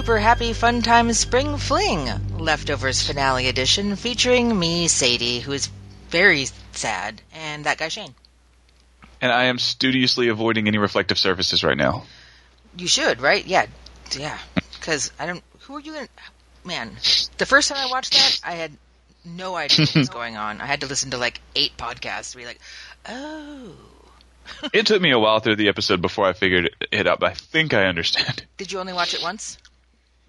Super Happy Fun Time Spring Fling Leftovers Finale Edition featuring me, Sadie, who is very sad, and that guy Shane. And I am studiously avoiding any reflective surfaces right now. You should, right? Yeah, yeah. Because I don't. Who are you? Gonna, man, the first time I watched that, I had no idea what was going on. I had to listen to like eight podcasts to be like, oh. it took me a while through the episode before I figured it out, but I think I understand. Did you only watch it once?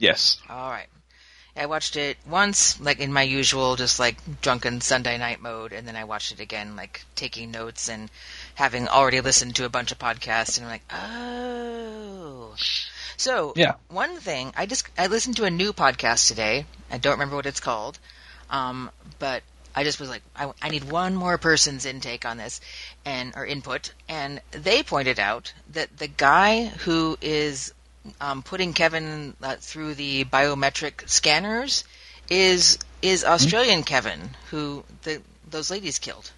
Yes. All right. I watched it once, like in my usual, just like drunken Sunday night mode, and then I watched it again, like taking notes and having already listened to a bunch of podcasts, and I'm like, oh. So, Yeah. one thing I just I listened to a new podcast today. I don't remember what it's called, um, but I just was like, I, I need one more person's intake on this, and or input, and they pointed out that the guy who is um, putting Kevin uh, through the biometric scanners is is Australian Kevin who the those ladies killed.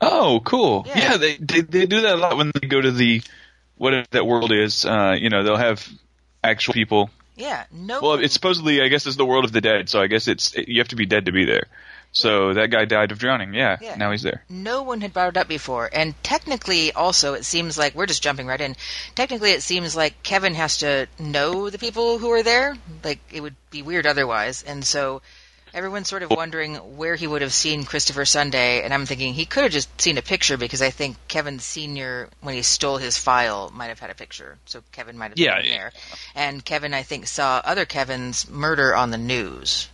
Oh, cool. Yeah. Yeah, they, they they do that a lot when they go to the whatever that world is. Uh, you know, they'll have actual people. Yeah, no. Well, it's supposedly I guess it's the world of the dead, so I guess it's you have to be dead to be there. So that guy died of drowning. Yeah, Yeah. now he's there. no one had brought it up before, and technically, also, it seems like we're just jumping right in. Technically, it seems like Kevin has to know the people who are there. Like it would be weird otherwise, and so everyone's sort of wondering where he would have seen Christopher Sunday. And I'm thinking he could have just seen a picture because I think Kevin Senior, when he stole his file, might have had a picture. So Kevin might have Yeah, been yeah. there. And Kevin, I think, saw other Kevin's murder on the news.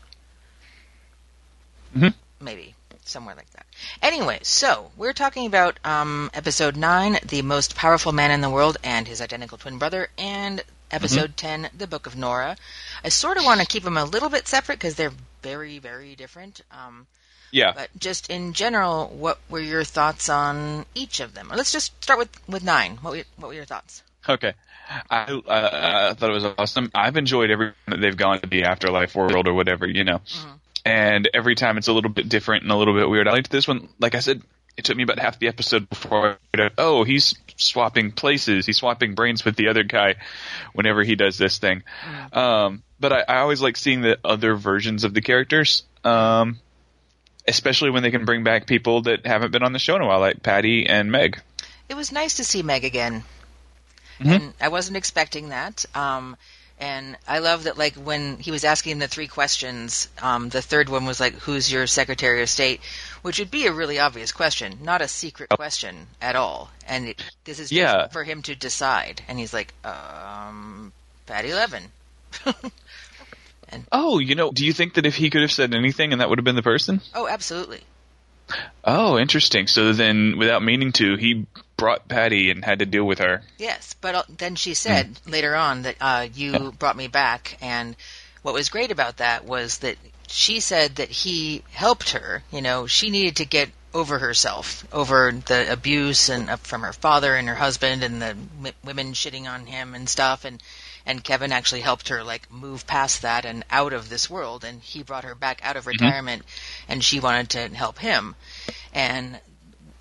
Mhm. Maybe somewhere like that. Anyway, so we're talking about um, episode nine, the most powerful man in the world and his identical twin brother, and episode ten, the Book of Nora. I sort of want to keep them a little bit separate because they're very, very different. Um, Yeah. but just in general, what were your thoughts on each of them? Let's just start with with nine. What were, what were your thoughts? Okay. I uh, I thought it was awesome. I've enjoyed every that they've gone to the afterlife world or whatever, you know. And every time it's a little bit different and a little bit weird. I liked this one. Like I said, it took me about half the episode before I oh, he's swapping places. He's swapping brains with the other guy whenever he does this thing. Um, but I, I always like seeing the other versions of the characters. Um, especially when they can bring back people that haven't been on the show in a while, like Patty and Meg. It was nice to see Meg again. Mm-hmm. And I wasn't expecting that. Um, and I love that, like, when he was asking the three questions, um, the third one was like, Who's your Secretary of State? Which would be a really obvious question, not a secret question at all. And it, this is just Yeah. for him to decide. And he's like, um, Patty Levin. And Oh, you know, do you think that if he could have said anything and that would have been the person? oh, absolutely. Oh, interesting. So then, without meaning to, he brought Patty and had to deal with her. Yes, but uh, then she said later on that uh, you brought me back, and what was great about that was that she said that he helped her. You know, she needed to get over herself, over the abuse and uh, from her father and her husband, and the w- women shitting on him and stuff, and and Kevin actually helped her like move past that and out of this world, and he brought her back out of mm-hmm. retirement, and she wanted to help him, and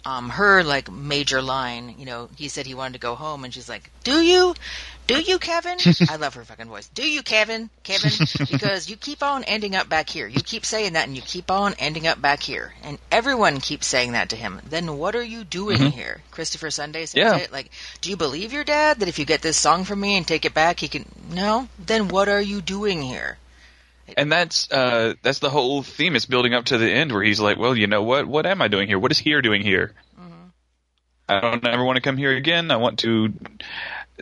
um, her like major line, you know, he said he wanted to go home, and she's like, "Do you? Do you, Kevin?" I love her fucking voice. Do you, Kevin? Kevin, because you keep on ending up back here. You keep saying that, and you keep on ending up back here, and everyone keeps saying that to him. Then what are you doing here? Christopher Sunday says Yeah. it. Like, do you believe your dad that if you get this song from me and take it back, he can? No. Then what are you doing here? And that's uh, that's the whole theme. It's building up to the end where he's like, "Well, you know what? What am I doing here? What is here doing here? I don't ever want to come here again. I want to,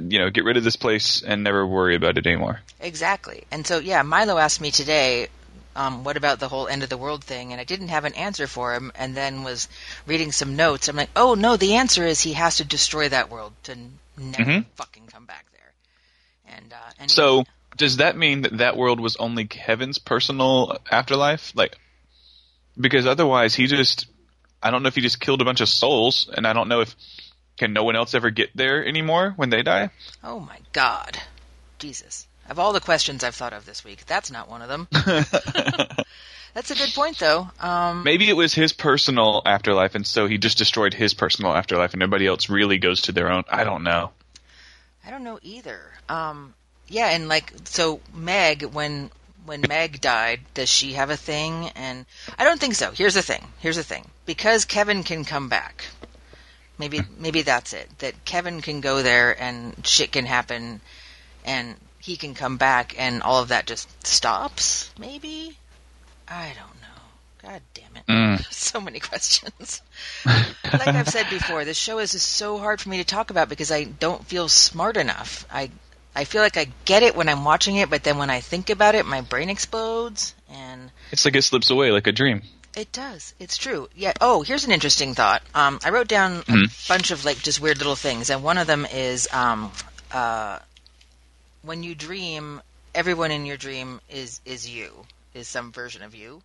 you know, get rid of this place and never worry about it anymore." Exactly. And so, yeah, Milo asked me today, um, what about the whole end of the world thing? And I didn't have an answer for him, and then was reading some notes. I'm like, oh, no, the answer is he has to destroy that world to never Mhm. fucking come back there. And, uh, and So, does that mean that that world was only Kevin's personal afterlife? Like, because otherwise, he just, I don't know if he just killed a bunch of souls, and I don't know if, can no one else ever get there anymore when they die? oh my God. Jesus. Of all the questions I've thought of this week, that's not one of them. that's a good point, though. Um, Maybe it was his personal afterlife, and so he just destroyed his personal afterlife, and everybody else really goes to their own. I don't know. I don't know either. Um, yeah, and like so, Meg when when Meg died, does she have a thing? And I don't think so. Here's the thing. Here's the thing. Because Kevin can come back. Maybe maybe that's it. That Kevin can go there and shit can happen, and he can come back, and all of that just stops. Maybe I don't know. God damn it. Mm. so many questions. like I've said before, this show is just so hard for me to talk about because I don't feel smart enough. I I feel like I get it when I'm watching it, but then when I think about it, my brain explodes and It's like it slips away like a dream. it does. It's true. Yeah. Oh, here's an interesting thought. Um, I wrote down a bunch of like just weird little things, and one of them is um, uh, when you dream, everyone in your dream is is you, is some version of you.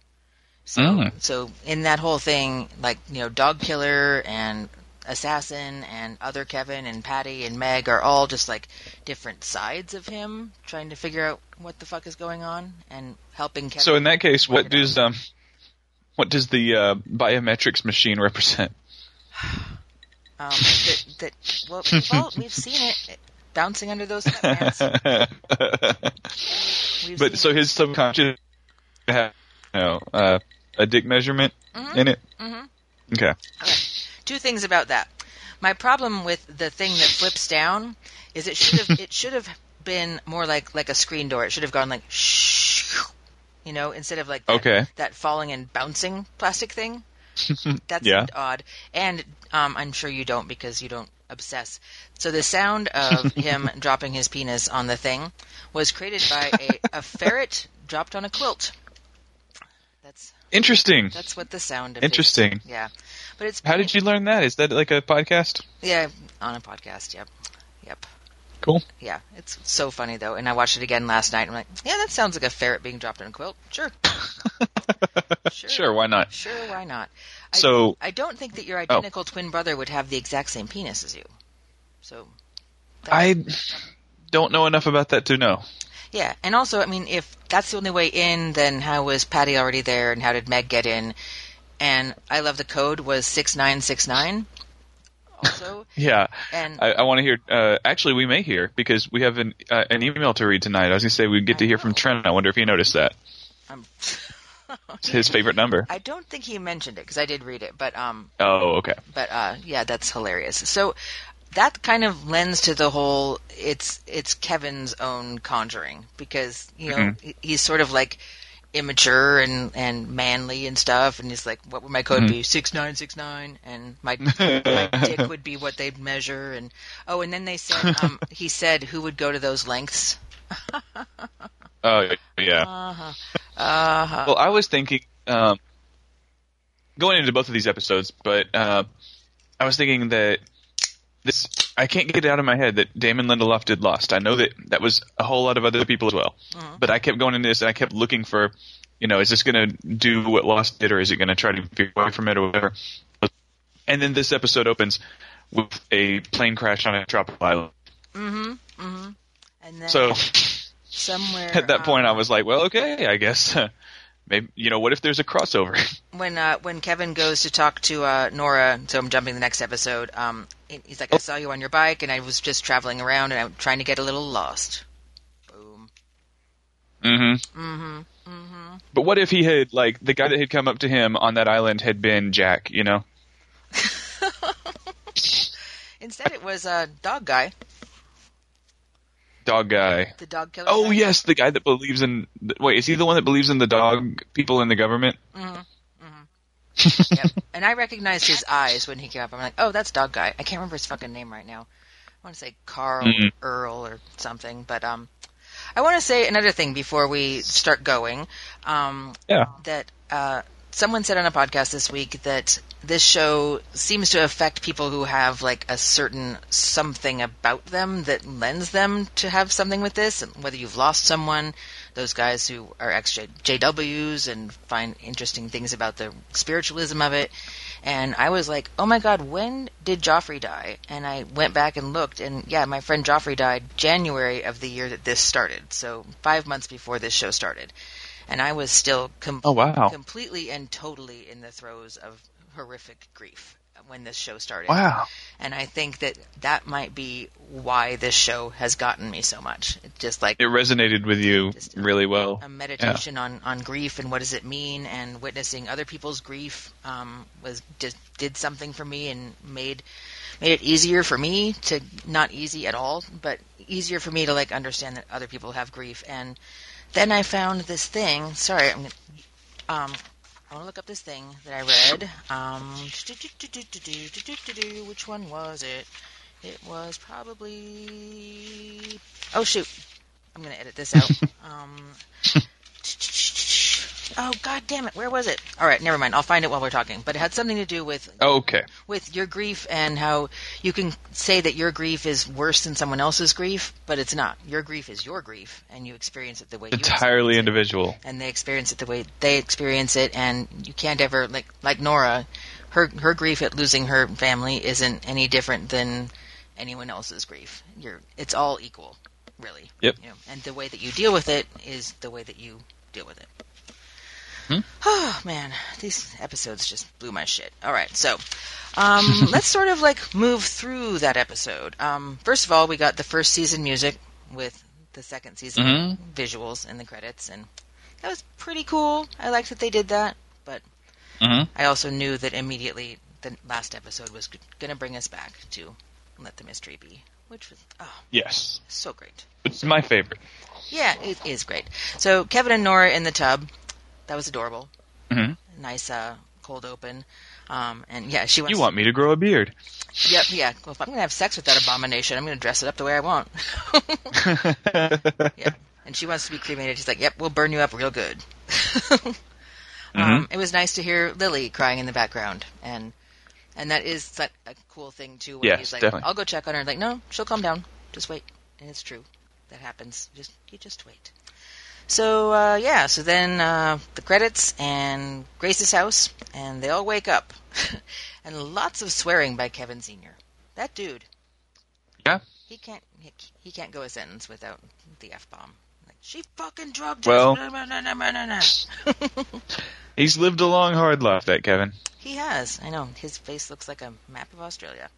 So, Mm. so in that whole thing, like you know, dog killer and assassin and other Kevin and Patty and Meg are all just like different sides of him, trying to figure out what the fuck is going on and helping Kevin. So in that case, what out. does um, what does the uh, biometrics machine represent? um, that, that well, we've, we've seen it bouncing under those sweatpants. But so it. his subconscious have you know, uh, a dick measurement Mm-hmm. in it. Okay. Two things about that. My problem with the thing that flips down is it should have it should have been more like like a screen door. It should have gone like shh, you know, instead of like that, Okay. that falling and bouncing plastic thing. That's Yeah. odd, and um, I'm sure you don't because you don't obsess. So the sound of him dropping his penis on the thing was created by a, a ferret dropped on a quilt. That's Interesting. that's what the sound of his- Interesting. yeah, but it's How did you learn that? Is that like a podcast? yeah on a podcast. Yep, yep. Cool. Yeah, it's so funny though. And I watched it again last night. And I'm like, yeah, that sounds like a ferret being dropped on a quilt. Sure, sure, Sure, why not? sure, why not? I, So- I don't think that your oh. identical twin brother would have the exact same penis as you. So I don't know enough about that to know. yeah, and also, I mean, if that's the only way in, then how was Patty already there, and how did Meg get in? And I love the code was six nine six nine. Also, Yeah. and I, I want to hear. Uh, actually, we may hear because we have an uh, an email to read tonight. I was gonna say we get to hear from. Trent. I wonder if he noticed that. I'm, It's his favorite number. I don't think he mentioned it because I did read it, but um, Oh, okay. but uh, yeah, that's hilarious. So that kind of lends to the whole it's it's Kevin's own conjuring because you know he- he's sort of like immature and and manly and stuff, and he's like, what would my code be? Six nine six nine, and my my dick would be what they'd measure, and oh, and then they said um, he said who would go to those lengths. Oh yeah. Uh huh. Uh huh. Well, I was thinking um, going into both of these episodes, but uh, I was thinking that this I can't get it out of my head that Damon Lindelof did Lost. I know that that was a whole lot of other people as well, but I kept going into this and I kept looking for, you know, is this going to do what Lost did or is it going to try to be away from it or whatever? And then this episode opens with a plane crash on a tropical island. Mm-hmm. Mm-hmm. And then So somewhere at that point, I um, was like, well, okay, I guess. Maybe you know, what if there's a crossover? when uh, when Kevin goes to talk to uh, Nora, so I'm jumping the next episode. Um, he's like, I saw you on your bike, and I was just traveling around, and I'm trying to get a little lost. Boom. Mm-hmm. Mm-hmm. But what if he had like the guy that had come up to him on that island had been Jack? You know? Instead, it was a uh, dog guy, Dog guy. the dog killer. Oh guy. yes, the guy that believes in. Wait, is he the one that believes in the dog people in the government? Yep. And I recognized his eyes when he came up. I'm like, oh, that's dog guy. I can't remember his fucking name right now. I want to say Carl Mm-mm. Earl or something, but um, I want to say another thing before we start going. Um, Yeah. that uh, someone said on a podcast this week that this show seems to affect people who have like a certain something about them that lends them to have something with this. And whether you've lost someone, those guys who are ex JWs and find interesting things about the spiritualism of it. And I was like, oh my god, when did Joffrey die? And I went back and looked, and yeah, my friend Joffrey died January of the year that this started. So five months before this show started. And I was still com- Oh, wow. completely and totally in the throes of horrific grief when this show started. Wow. And I think that that might be why this show has gotten me so much. It's just like It resonated with you really well. a meditation on, on grief and what does it mean and witnessing other people's grief um, was just did something for me and made made it easier for me to not easy at all but easier for me to like understand that other people have grief and then I found this thing sorry I'm gonna, um I want to look up this thing that I read um which one was it it was probably oh shoot I'm gonna edit this out. um, oh god damn it, where was it? All right, never mind. I'll find it while we're talking. But it had something to do with Okay. with your grief and how you can say that your grief is worse than someone else's grief, but it's not. Your grief is your grief, and you experience it the way you Entirely experience it individual. and they experience it the way they experience it and you can't ever like like Nora her her grief at losing her family isn't any different than anyone else's grief you're it's all equal really Yep. you know, and the way that you deal with it is the way that you deal with it Hmm? oh man these episodes just blew my shit all right so um, let's sort of like move through that episode um, first of all we got the first season music with the second season Mhm. visuals in the credits and that was pretty cool. I liked that they did that, but hmm I also knew that immediately the last episode was going to bring us back to Let the Mystery Be, which was oh, Yes. so great. It's my favorite. Yeah, it is great. So Kevin and Nora in the tub, that was adorable. hmm Nice uh, cold open. Um, and yeah, she wants. You want me to grow a beard? Yep, yeah. Well, if I'm going to have sex with that abomination, I'm going to dress it up the way I want. yeah. And she wants to be cremated. She's like, "Yep, we'll burn you up real good." um, it was nice to hear Lily crying in the background, and and that is such a cool thing too. When Yes, he's like, definitely. "I'll go check on her." Like, no, she'll calm down. Just wait. And it's true. That happens. Just you just wait. So uh, yeah, so then uh, the credits and Grace's house, and they all wake up, and lots of swearing by Kevin Senior. That dude, Yeah. he can't he, he can't go a sentence without the f bomb. Like she fucking drugged him. Well- us. He's lived a long, hard life, that Kevin. he has. I know his face looks like a map of Australia.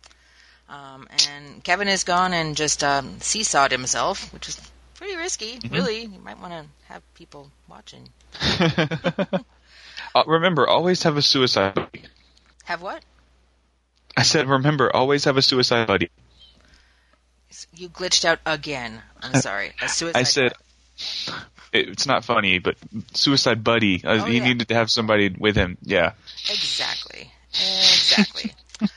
Um, and Kevin is gone and just um, seesawed himself, which is pretty risky. Really, you might want to have people watching. Uh, remember, always have a suicide buddy. Have what? I said, remember, always have a suicide buddy. You glitched out again. I'm sorry. A suicide. I said, it, it's not funny, but suicide buddy. Uh, Oh, he yeah. needed to have somebody with him. Yeah. Exactly. Exactly.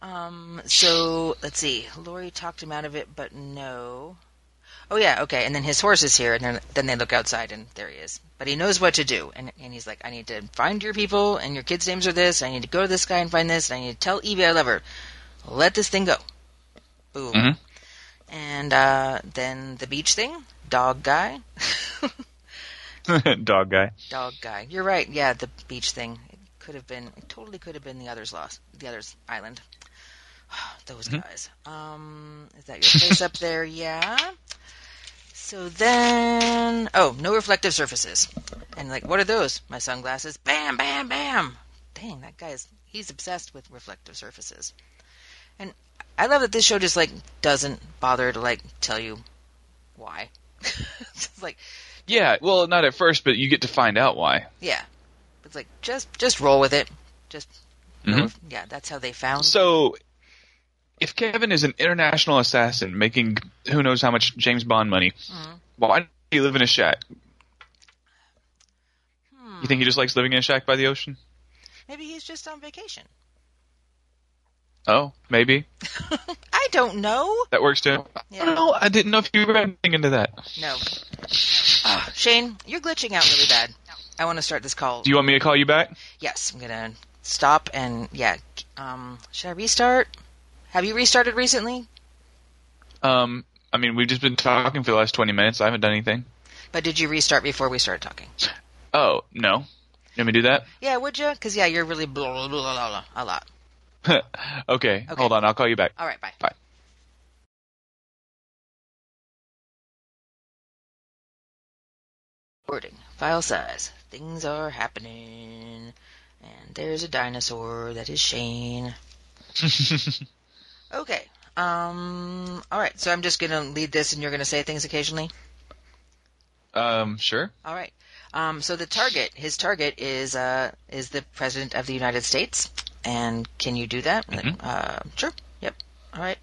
um, so let's see. Lori talked him out of it, but no. Oh yeah, okay. And then his horse is here, and then, then they look outside, and there he is. But he knows what to do, and and he's like, I need to find your people, and your kids' names are this. I need to go to this guy and find this, and I need to tell Evie I love her. Let this thing go. Boom. Mhm. And uh, then the beach thing, dog guy, Dog guy. dog guy. You're right. Yeah, the beach thing. It could have been. It totally could have been the other's lost. The other's island. Those guys. Um, is that your face up there? Yeah. So then, oh, no reflective surfaces. And like, what are those? My sunglasses. Bam, bam, bam. Dang, that guy's he's obsessed with reflective surfaces. And I love that this show just like doesn't bother to like tell you why. it's like, Yeah, well, not at first, but you get to find out why. yeah, it's like just just roll with it. Just Mhm. yeah, that's how they found. So, if Kevin is an international assassin making who knows how much James Bond money, why does he live in a shack? You think he just likes living in a shack by the ocean? Maybe he's just on vacation. Oh, maybe I don't know. that works too. I don't know. I didn't know if you were anything into that. No. Ah, Shane, you're glitching out really bad. I want to start this call. Do you want me to call you back? yes, I'm gonna stop and yeah. Um, should I restart? Have you restarted recently? Um, I mean, we've just been talking for the last twenty minutes. I haven't done anything. But did you restart before we started talking? Oh no, you want me to do that? Yeah, would you? Because yeah, you're really blah, blah, blah, blah, blah, a lot. okay, hold on. I'll call you back. All right, bye. Bye. Recording. File size. Things are happening. And there's a dinosaur that is Shane. Okay. Um. All right. So I'm just gonna lead this, and you're gonna say things occasionally. um, sure. All right. Um. So the target, his target is uh is the president of the United States. And can you do that? Mhm. Uh. Sure. Yep. All right.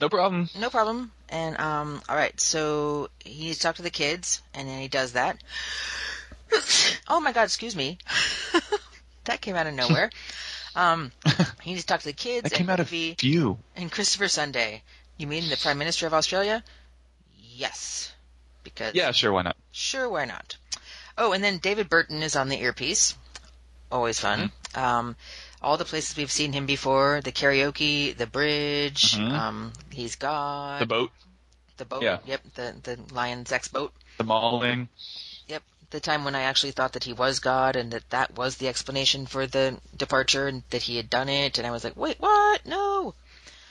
No problem. No problem. And um, all right, so he needs to talk to the kids, and then he does that. oh my God, excuse me, that came out of nowhere. Um, he needs to talk to the kids That and came out of you. and Christopher Sunday. You mean the Prime Minister of Australia? Yes, because Yeah, sure. Why not? Sure, why not? Oh, and then David Burton is on the earpiece. Always fun. Mm-hmm. Um, all the places we've seen him before, the karaoke, the bridge, Mhm. um, he's God, The boat, the boat, yeah. yep, the, the Lion's X boat, the mauling. yep, the time when I actually thought that he was God and that that was the explanation for the departure and that he had done it, and I was like, wait, what? No!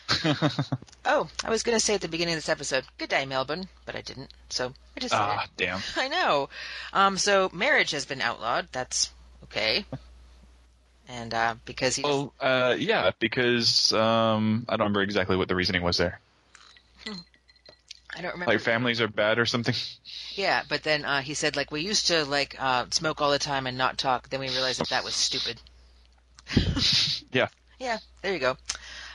Oh, I was going to say at the beginning of this episode, good day, Melbourne, but I didn't, so I just ah, damn. I know. Um, so marriage has been outlawed. That's okay. And uh, because he, Well, uh, yeah, because um, I don't remember exactly what the reasoning was there. I don't remember. Like families are bad or something. yeah, but then uh, he said like we used to like uh, smoke all the time and not talk. Then we realized that that was stupid. Yeah. Yeah, there you go.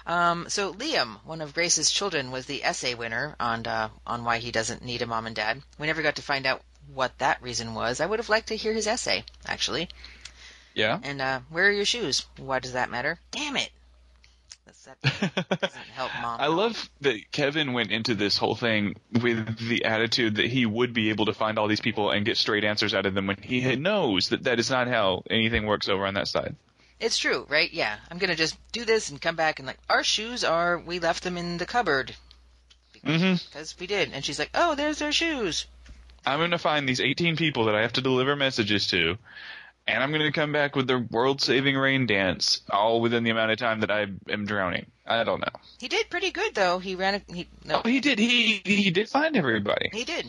Um, so Liam, one of Grace's children, was the essay winner on uh, on why he doesn't need a mom and dad. We never got to find out what that reason was. I would have liked to hear his essay, actually. Yeah. And uh, where are your shoes? Why does that matter? Damn it! That doesn't help mom. I love that Kevin went into this whole thing with the attitude that he would be able to find all these people and get straight answers out of them when he knows that that is not how anything works over on that side. It's true, right? Yeah. I'm gonna just do this and come back and like our shoes are we left them in the cupboard Mm-hmm. because we did. And she's like, oh, there's their shoes. I'm going to find these 18 people that I have to deliver messages to, and I'm going to come back with the world-saving rain dance, all within the amount of time that I am drowning. I don't know. He did pretty good though. He ran. A, he no, Oh, he did. He he did find everybody. he did.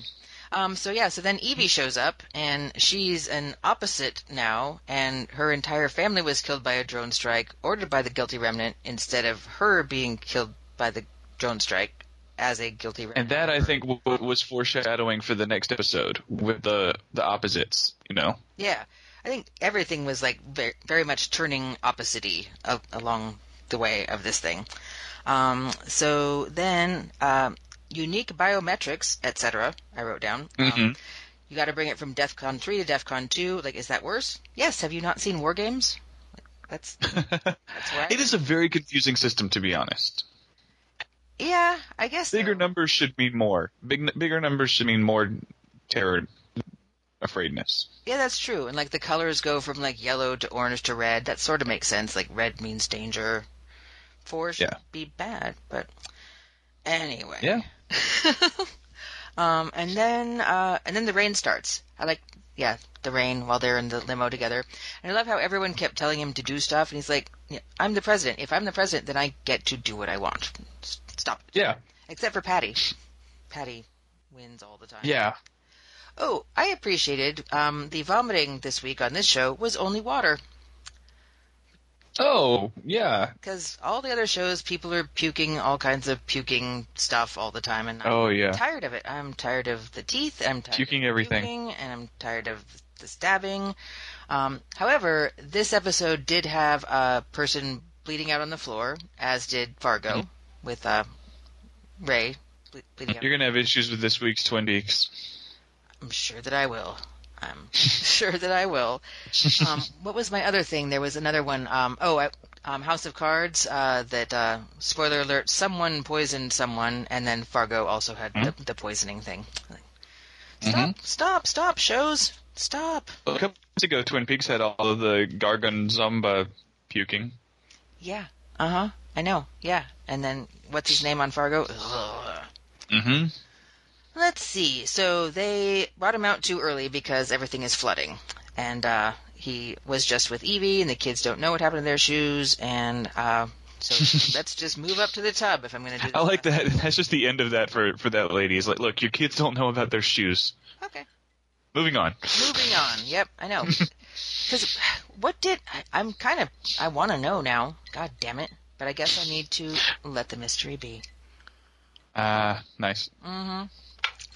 Um, so yeah, so then Evie shows up, and she's an opposite now, and her entire family was killed by a drone strike ordered by the guilty remnant instead of her being killed by the drone strike as a guilty remnant. And that I think w- was foreshadowing for the next episode with the the opposites. You know. Yeah, I think everything was like very, very much turning opposite-y a- along the way of this thing. Um, so then, um, unique biometrics, etc. I wrote down. Um, Mhm. you got to bring it from DefCon three to DefCon two. Like, is that worse? Yes. Have you not seen War Games? That's that's right. It is a very confusing system, to be honest. Yeah, I guess Bigger so. numbers should mean more. Big bigger numbers should mean more terror, afraidness. Yeah, that's true. And like the colors go from like yellow to orange to red. That sort of makes sense. Like red means danger. Four should Yeah. be bad, but anyway. Yeah. Um, and then uh, and then the rain starts. I like yeah the rain while they're in the limo together. And I love how everyone kept telling him to do stuff, and he's like, yeah, "I'm the president. If I'm the president, then I get to do what I want. Stop it." Yeah. Except for Patty. Patty wins all the time. Yeah. Oh, I appreciated um, the vomiting this week on this show was only water. Oh, yeah. Because all the other shows, people are puking all kinds of puking stuff all the time, and I'm Oh, yeah. tired of it. I'm tired of the teeth. I'm tired Puking of everything. puking, and I'm tired of the stabbing. Um, however, this episode did have a person bleeding out on the floor, as did Fargo Mm-hmm. with uh, Ray ble- bleeding out. You're gonna have issues with this week's Twin Peaks. I'm sure that I will. I'm sure that I will. Um, what was my other thing? There was another one. Um, oh, I, um, House of Cards. Uh, that uh, spoiler alert: someone poisoned someone, and then Fargo also had the, the poisoning thing. Like, Stop! Stop! Stop! Shows! Stop! A couple years ago, Twin Peaks had all of the Gargonzomba puking. Yeah. Uh huh. I know. Yeah. And then what's his name on Fargo? Ugh. Mm-hmm. Let's see. So they brought him out too early because everything is flooding, and uh, he was just with Evie, and the kids don't know what happened to their shoes, and uh, so let's just move up to the tub if I'm going to do. I like that. That's just the end of that for for that lady. Is like, look, your kids don't know about their shoes. Okay. Moving on. Moving on. Yep, I know. Because what did I, I'm kind of I want to know now. God damn it! But I guess I need to let the mystery be. Ah, nice.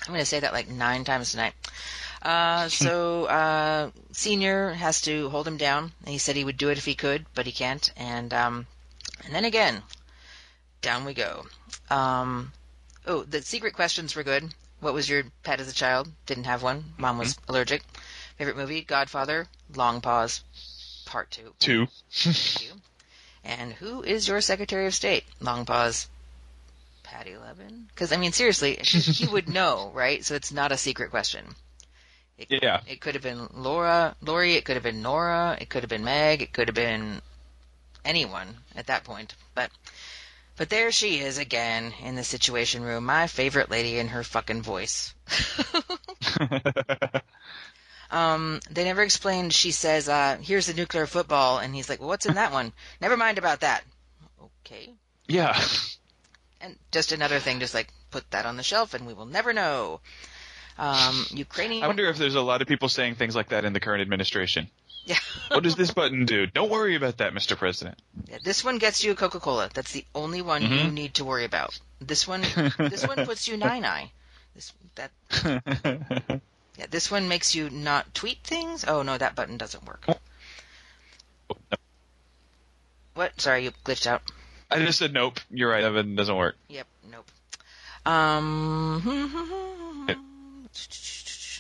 I'm going to say that like nine times tonight. Uh, so, uh, Senior has to hold him down. And he said he would do it if he could, but he can't. And, um, and then again, down we go. Um, oh, the secret questions were good. What was your pet as a child? Didn't have one. Mom was allergic. Favorite movie? Godfather. Long pause. Part two. Two. Thank you. And who is your Secretary of State? Long pause. Patty Levin? Because I mean, seriously, he would know, right? So it's not a secret question. It, Yeah. It could have been Laura, Lori. It could have been Nora. It could have been Meg. It could have been anyone at that point. But but there she is again in the Situation Room. My favorite lady in her fucking voice. Um, they never explained. She says, uh, "Here's the nuclear football," and he's like, "Well, what's in that one?" Never mind about that. Okay, yeah. And just another thing, just like put that on the shelf, and we will never know. Um, Ukrainian. I wonder if there's a lot of people saying things like that in the current administration. Yeah. What does this button do? Don't worry about that, Mr. President. Yeah, this one gets you a Coca Cola. That's the only one Mm-hmm. you need to worry about. This one, this one puts you nine eye. This that yeah, this one makes you not tweet things. Oh no, that button doesn't work. What? Sorry, you glitched out. I just said nope. You're right. Button doesn't work. Yep, nope. Um,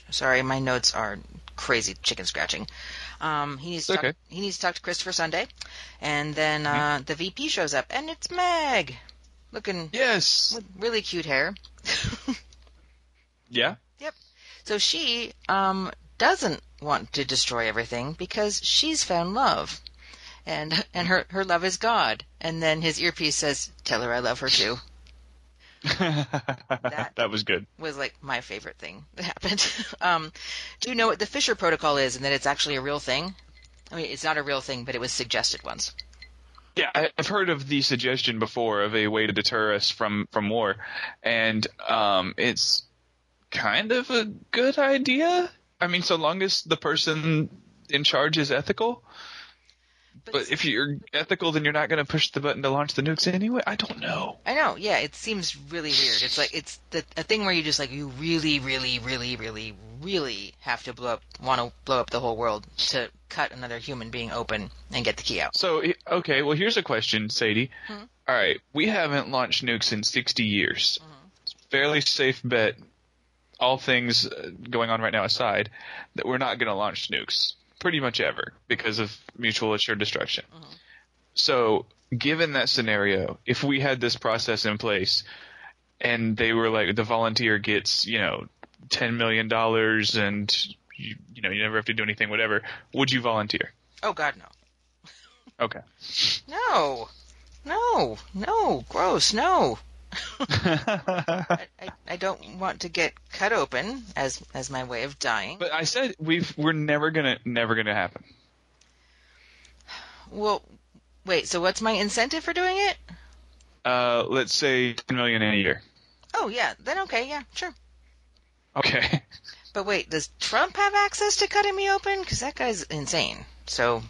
sorry, my notes are crazy chicken scratching. Um, he needs to It's talk, okay. he needs to talk to Christopher Sunday, and then uh, the VP shows up, and it's Meg, looking Yes. with really cute hair. Yeah. Yep. So she um doesn't want to destroy everything because she's found love. And and her her love is God. And then his earpiece says, "Tell her I love her too." that was good. Was like my favorite thing that happened. um do you know what the Fisher protocol is and that it's actually a real thing? I mean, it's not a real thing, but it was suggested once. Yeah, I- I've heard of the suggestion before of a way to deter us from from war, and um, it's kind of a good idea. I mean, so long as the person in charge is ethical. But if you're ethical, then you're not going to push the button to launch the nukes anyway. I don't know. I know, yeah, it seems really weird. It's like it's the a thing where you just like you really, really, really, really, really have to blow up, want to blow up the whole world to cut another human being open and get the key out. So okay, well here's a question, Sadie. All right, we haven't launched nukes in 60 years. It's a fairly safe bet, all things uh, going on right now aside, that we're not going to launch nukes pretty much ever because of mutual assured destruction. Mm-hmm. So given that scenario, if we had this process in place and they were like the volunteer gets, you know, ten million dollars and you, you know, you never have to do anything, whatever, would you volunteer? Oh God, no. Okay. No, no, no, gross, no. I, I, I don't want to get cut open as as my way of dying. But I said we've we're never gonna never gonna happen. well, wait. So what's my incentive for doing it? Uh, let's say ten million in a year. Oh yeah, then okay, yeah, sure. Okay. But wait, does Trump have access to cutting me open? Because that guy's insane. So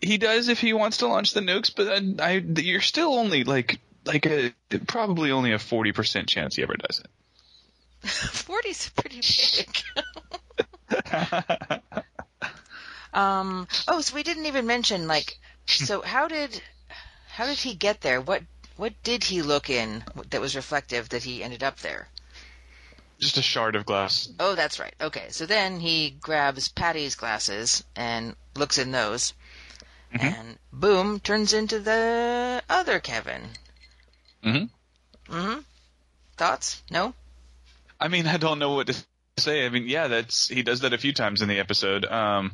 He does if he wants to launch the nukes, but I, I you're still only like like a probably only a forty percent chance he ever does it. forty's pretty big. um. Oh, so we didn't even mention like. So how did how did he get there? What what did he look in that was reflective that he ended up there? Just a shard of glass. Oh, that's right. Okay, so then he grabs Patty's glasses and looks in those, and boom, turns into the other Kevin. Mm-hmm. Mm-hmm. Thoughts? No. I mean, I don't know what to say. I mean, yeah, that's he does that a few times in the episode. Um,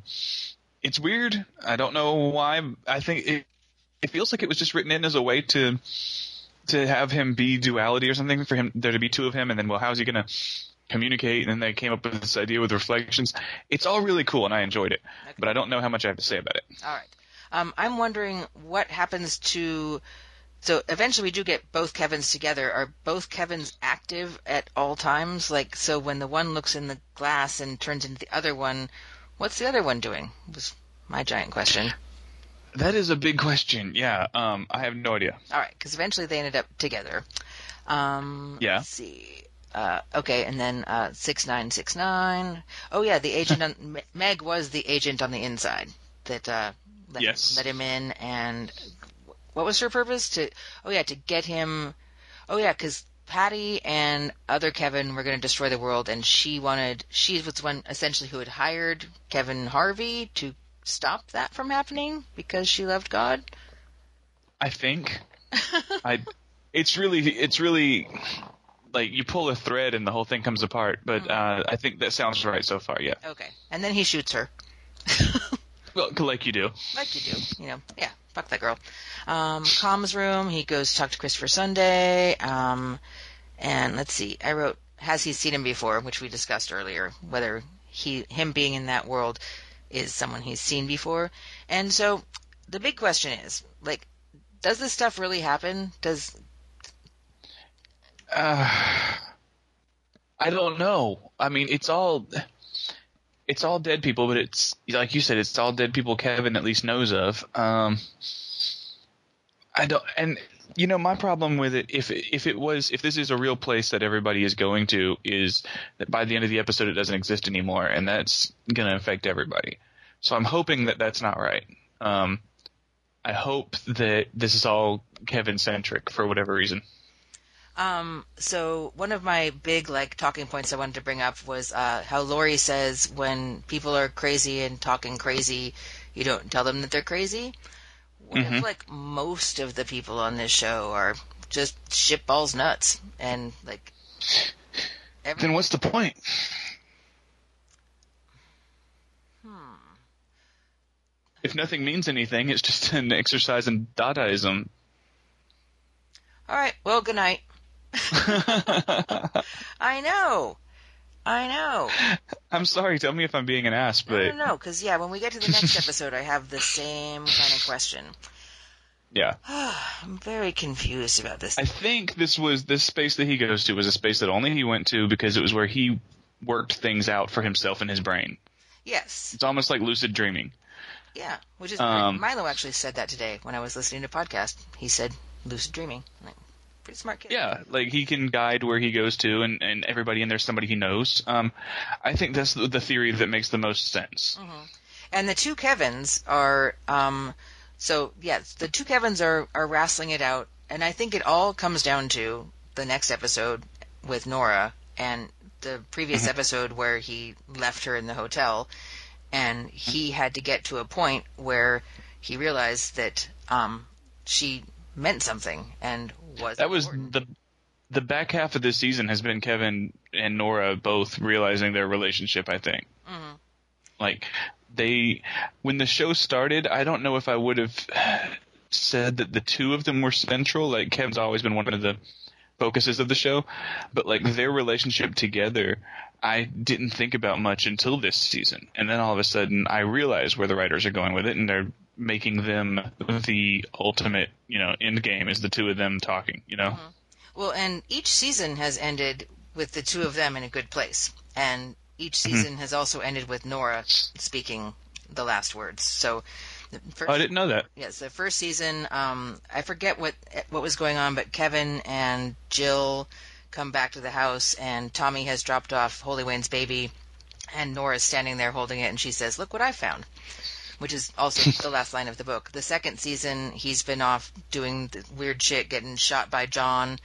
it's weird. I don't know why. I think it it feels like it was just written in as a way to to have him be duality or something for him there to be two of him, and then well, how's he gonna communicate? And then they came up with this idea with reflections. It's all really cool, and I enjoyed it, but I don't know how much I have to say about it. All right. Um, I'm wondering what happens to. So eventually we do get both Kevins together. Are both Kevins active at all times? Like, so when the one looks in the glass and turns into the other one, what's the other one doing? Was my giant question. That is a big question. Yeah, um, I have no idea. All right, because eventually they ended up together. Um, Yeah. Let's see. Uh, okay, and then uh, six nine six nine. Oh yeah, the agent on Meg was the agent on the inside that uh, let, Yes. let him in, and what was her purpose? To oh yeah, to get him. Oh yeah, because Patty and other Kevin were going to destroy the world, and she wanted. She was the one essentially who had hired Kevin Garvey to stop that from happening because she loved God. I think I. It's really, it's really like you pull a thread and the whole thing comes apart. But uh, I think that sounds right so far. Yeah. Okay, and then he shoots her. Well, like you do. like you do, you know. Yeah, fuck that girl. Um, comms room. He goes to talk to Christopher Sunday. Um, and let's see. I wrote, has he seen him before, which we discussed earlier. Whether he, him being in that world, is someone he's seen before. And so, the big question is, like, does this stuff really happen? Does uh, I don't know. I mean, it's all. It's all dead people, but it's like you said, it's all dead people Kevin at least knows of. Um, I don't, and you know, my problem with it, if if it was, if this is a real place that everybody is going to, is that by the end of the episode it doesn't exist anymore, and that's going to affect everybody. So I'm hoping that that's not right. Um, I hope that this is all Kevin centric for whatever reason. Um, so one of my big like talking points I wanted to bring up was uh, how Lori says when people are crazy and talking crazy, you don't tell them that they're crazy. What if like most of the people on this show are just shitballs nuts and like every, Then what's the point? If nothing means anything, it's just an exercise in Dadaism. all right, well, good night. I know, I know. I'm sorry, tell me if I'm being an ass, but no, no, because yeah, when we get to the next episode, I have the same kind of question. yeah. I'm very confused about this. I think this was this space that he goes to was a space that only he went to because it was where he worked things out for himself in his brain. yes, It's almost like lucid dreaming. Yeah, which is Um, Milo actually said that today when I was listening to a podcast. He said lucid dreaming. Like, pretty smart kid. Yeah, like he can guide where he goes to, and, and everybody in there's somebody he knows. Um, I think that's the the theory that makes the most sense. And the two Kevins are um so yeah, the two Kevins are are wrestling it out and I think it all comes down to the next episode with Nora and the previous episode where he left her in the hotel and he had to get to a point where he realized that um she meant something and was That was important. the the back half of this season has been Kevin and Nora both realizing their relationship. I think, Mm-hmm. like they when the show started, I don't know if I would have said that the two of them were central. Like Kevin's always been one of the focuses of the show, but like their relationship together, I didn't think about much until this season, and then all of a sudden I realized where the writers are going with it, and they're making them the ultimate, you know, end game is the two of them talking, you know. Well, and each season has ended with the two of them in a good place, and each Mm-hmm. season has also ended with Nora speaking the last words. So, the first, Oh, I didn't know that. yes, the first season, um, I forget what what was going on, but Kevin and Jill come back to the house, and Tommy has dropped off Holy Wayne's baby, and Nora's standing there holding it, and she says, "Look what I found." Which is also the last line of the book. The second season, he's been off doing the weird shit, getting shot by John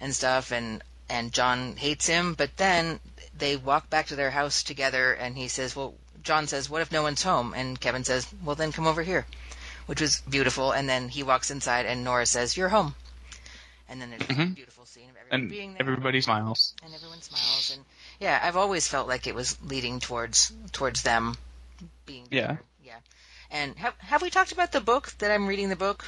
and stuff, and and John hates him. But then they walk back to their house together, and he says, "Well," John says, "What if no one's home?" And Kevin says, "Well, then come over here," which was beautiful. And then he walks inside, and Nora says, "You're home." And then there's a mm-hmm. beautiful scene of everyone And being there, everybody smiles. and everyone smiles, and yeah, I've always felt like it was leading towards towards them being Yeah. together. And have have we talked about the book that I'm reading the book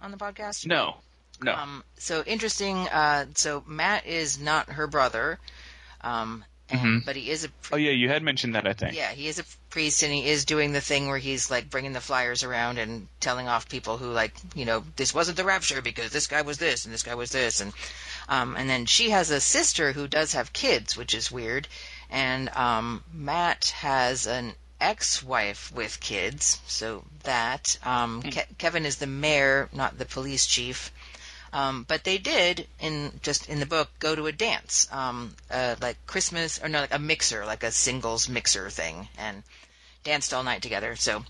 on the podcast? No, no. Um, so interesting. Uh, so Matt is not her brother, um, and, but he is a. oh yeah, you had mentioned that. I think. Yeah, he is a priest, and he is doing the thing where he's like bringing the flyers around and telling off people who like, you know, this wasn't the rapture because this guy was this and this guy was this, and um, and then she has a sister who does have kids, which is weird, and um, Matt has an ex-wife with kids, so that um, Ke- Kevin is the mayor, not the police chief. Um, but they did in just in the book go to a dance, um, uh, like Christmas or no, like a mixer, like a singles mixer thing, and danced all night together. So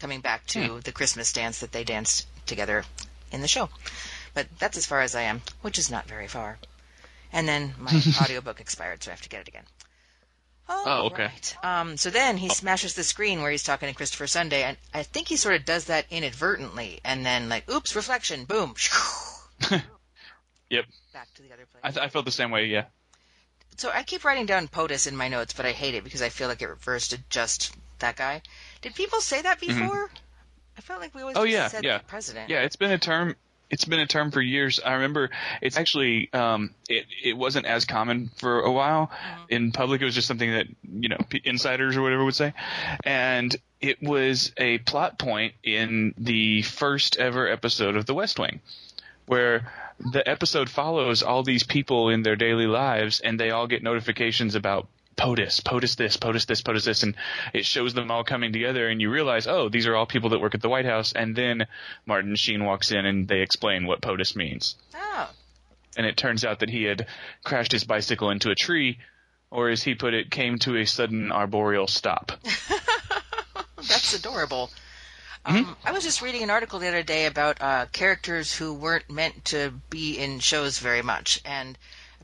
coming back to the Christmas dance that they danced together in the show. But that's as far as I am, which is not very far. And then my audiobook expired, so I have to get it again. Oh, okay. right. Um, so then he smashes the screen where he's talking to Christopher Sunday, and I think he sort of does that inadvertently, and then like, oops, reflection, boom, Yep. back to the other place. I, th- I felt the same way. Yeah. so I keep writing down POTUS in my notes, but I hate it because I feel like it refers to just that guy. Did people say that before? I felt like we always Mm-hmm. Oh just yeah, said yeah. the president. Yeah, it's been a term. It's been a term for years. I remember it's actually um, it it wasn't as common for a while in public. It was just something that you know insiders or whatever would say, and it was a plot point in the first ever episode of The West Wing, where the episode follows all these people in their daily lives, and they all get notifications about POTUS, POTUS this, POTUS this, POTUS this, and it shows them all coming together, and you realize, oh, these are all people that work at the White House, and then Martin Sheen walks in and they explain what POTUS means. Oh, And it turns out that he had crashed his bicycle into a tree, or as he put it, came to a sudden arboreal stop. that's adorable. Mm-hmm. I was just reading an article the other day about uh, characters who weren't meant to be in shows very much, and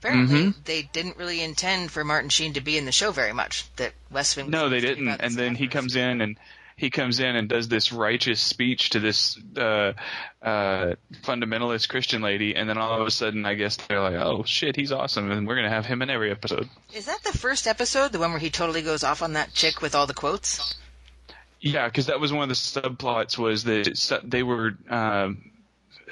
apparently Mm-hmm. they didn't really intend for Martin Sheen to be in the show very much. That West Wing. No, they supposed to be didn't. And then he comes in and he comes in and does this righteous speech to this uh, uh, fundamentalist Christian lady, and then all of a sudden, I guess they're like, "Oh shit, he's awesome," and we're gonna have him in every episode. Is that the first episode, the one where he totally goes off on that chick with all the quotes? Yeah, because that was one of the subplots was that they were. Um,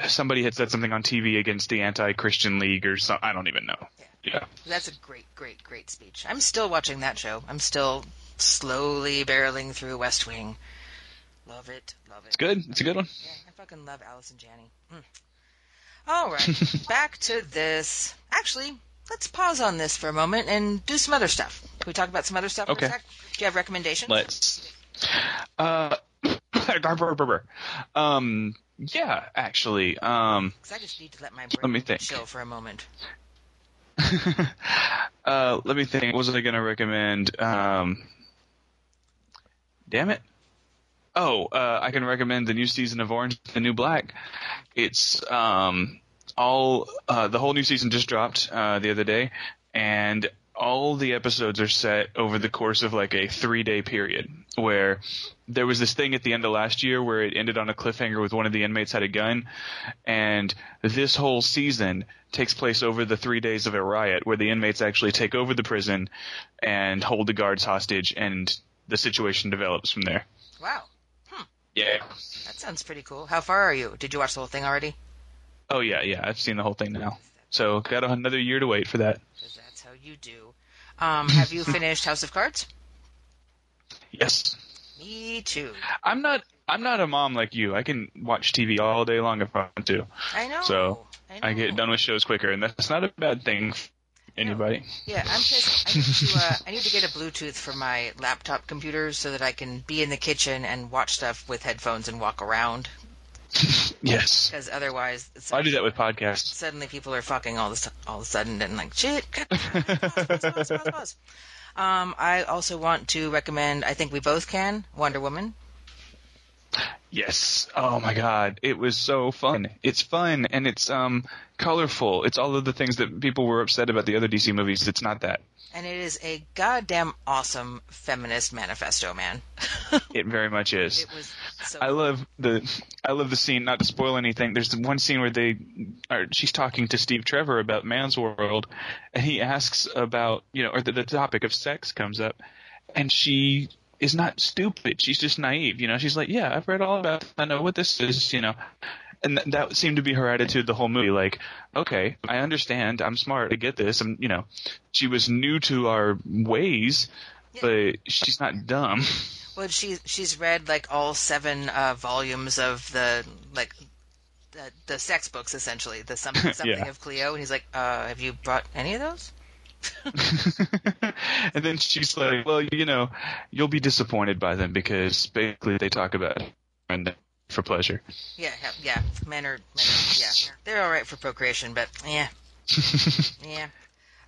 Somebody had said something on TV against the anti-Christian league or something. I don't even know. Yeah. That's a great, great, great speech. I'm still watching that show. I'm still slowly barreling through West Wing. Love it, love it. It's good. It's a good one. Yeah, I fucking love and Janney. Mm. All right, back to this. Actually, let's pause on this for a moment and do some other stuff. Can we talk about some other stuff Okay. for a sec? Do you have recommendations? Let's. Uh, um. Yeah, actually. Um. I just need to let my brain Let me think. chill for a moment. uh, let me think. What was I going to recommend? Um, damn it. Oh, uh, I can recommend the new season of Orange, the New Black. It's um, all uh, the whole new season just dropped uh, the other day, and all the episodes are set over the course of like a three day period. where there was this thing at the end of last year where it ended on a cliffhanger with one of the inmates had a gun, and this whole season takes place over the three days of a riot where the inmates actually take over the prison and hold the guards hostage, and the situation develops from there. Wow, hmm. Yeah. that sounds pretty cool. How far are you? Did you watch the whole thing already? Oh yeah, yeah. I've seen the whole thing now. So got another year to wait for that. Because that's how you do. Um, have you finished House of Cards? Yes. Me too. I'm not. I'm not a mom like you. I can watch TV all day long if I want to. I know. So I, know. I get done with shows quicker, and that's not a bad thing. Anybody? Yeah, I'm pissed. I need to. Uh, I need to get a Bluetooth for my laptop computer so that I can be in the kitchen and watch stuff with headphones and walk around. Yes. Because otherwise, I do that with podcasts. suddenly people are fucking all this all of a sudden and like shit. Pause, pause, pause. Um, I also want to recommend. I think we both can Wonder Woman. Yes. Oh my god, it was so fun. It's fun and it's um colorful. It's all of the things that people were upset about the other DC movies. It's not that. And it is a goddamn awesome feminist manifesto, man. It very much is. it was so. I love the I love the scene. Not to spoil anything, there's one scene where they are. She's talking to Steve Trevor about Man's World, and he asks about you know, or the, the topic of sex comes up, and she is not stupid. She's just naive. You know, she's like, yeah, I've read all about. It. I know what this is. You know. And th- that seemed to be her attitude the whole movie. Like, okay, I understand. I'm smart. I get this. And you know, she was new to our ways, but she's not dumb. Well, she she's read like all seven uh, volumes of the like the, the sex books, essentially the something something Yeah. of Clio, and he's like, uh, "Have you brought any of those?" and then she's like, "Well, you know, you'll be disappointed by them because basically they talk about and for pleasure." Yeah, yeah, yeah. Men are, men are yeah, they're all right for procreation, but yeah, yeah.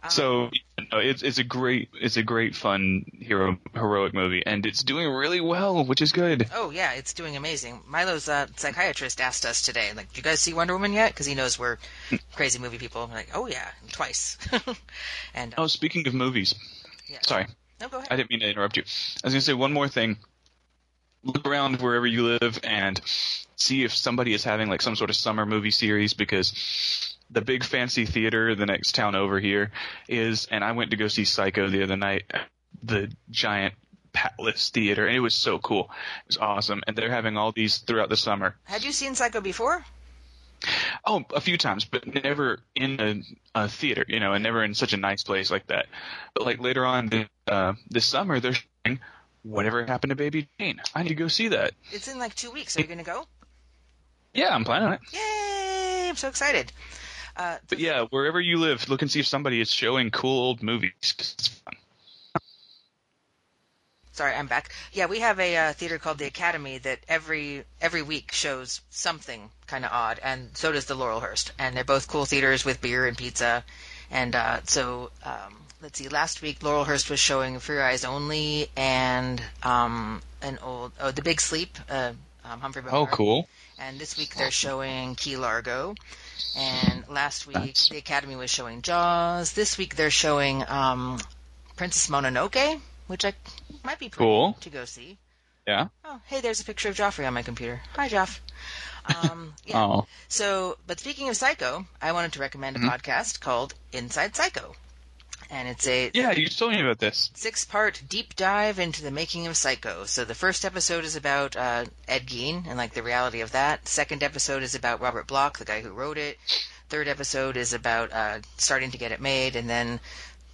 Um, So know, it's it's a great it's a great fun hero heroic movie, and it's doing really well, which is good. Oh yeah, it's doing amazing. Milo's uh, psychiatrist asked us today, like, "Do you guys see Wonder Woman yet?" Because he knows we're crazy movie people. I'm like, "Oh yeah, twice." and uh, Oh, speaking of movies, yeah. sorry, no, go ahead. I didn't mean to interrupt you. I was going to say one more thing. Look around wherever you live and see if somebody is having like some sort of summer movie series because the big fancy theater the next town over here is, and I went to go see Psycho the other night, at the giant Palace Theater, and it was so cool. It was awesome, and they're having all these throughout the summer. Had you seen Psycho before? Oh, a few times, but never in a, a theater, you know, and never in such a nice place like that. But like later on uh, this summer, they're showing whatever happened to Baby Jane. I need to go see that. It's in like two weeks. Are you going to go? Yeah, I'm planning on it. Yay! I'm so excited. Uh, But yeah, wherever you live, look and see if somebody is showing cool old movies. It's fun. sorry, I'm back. Yeah, we have a uh, theater called the Academy that every every week shows something kind of odd, and so does the Laurelhurst. And they're both cool theaters with beer and pizza. And uh, so, um, let's see. Last week, Laurelhurst was showing For Your Eyes Only and um, an old oh, The Big Sleep. Uh, um, Humphrey Oh, cool. And this week they're showing Key Largo. And last week Nice. the Academy was showing Jaws. This week they're showing um, Princess Mononoke, which I might be Cool. to go see. Yeah. Oh, hey, there's a picture of Joffrey on my computer. Hi, Joff. Um, yeah. Oh. So, but speaking of Psycho, I wanted to recommend a Mm-hmm. podcast called Inside Psycho, and it's a Yeah, you told me about this. six part deep dive into the making of Psycho. So the first episode is about uh, Ed Gein and like the reality of that. Second episode is about Robert Bloch the guy who wrote it. Third episode is about uh, starting to get it made, and then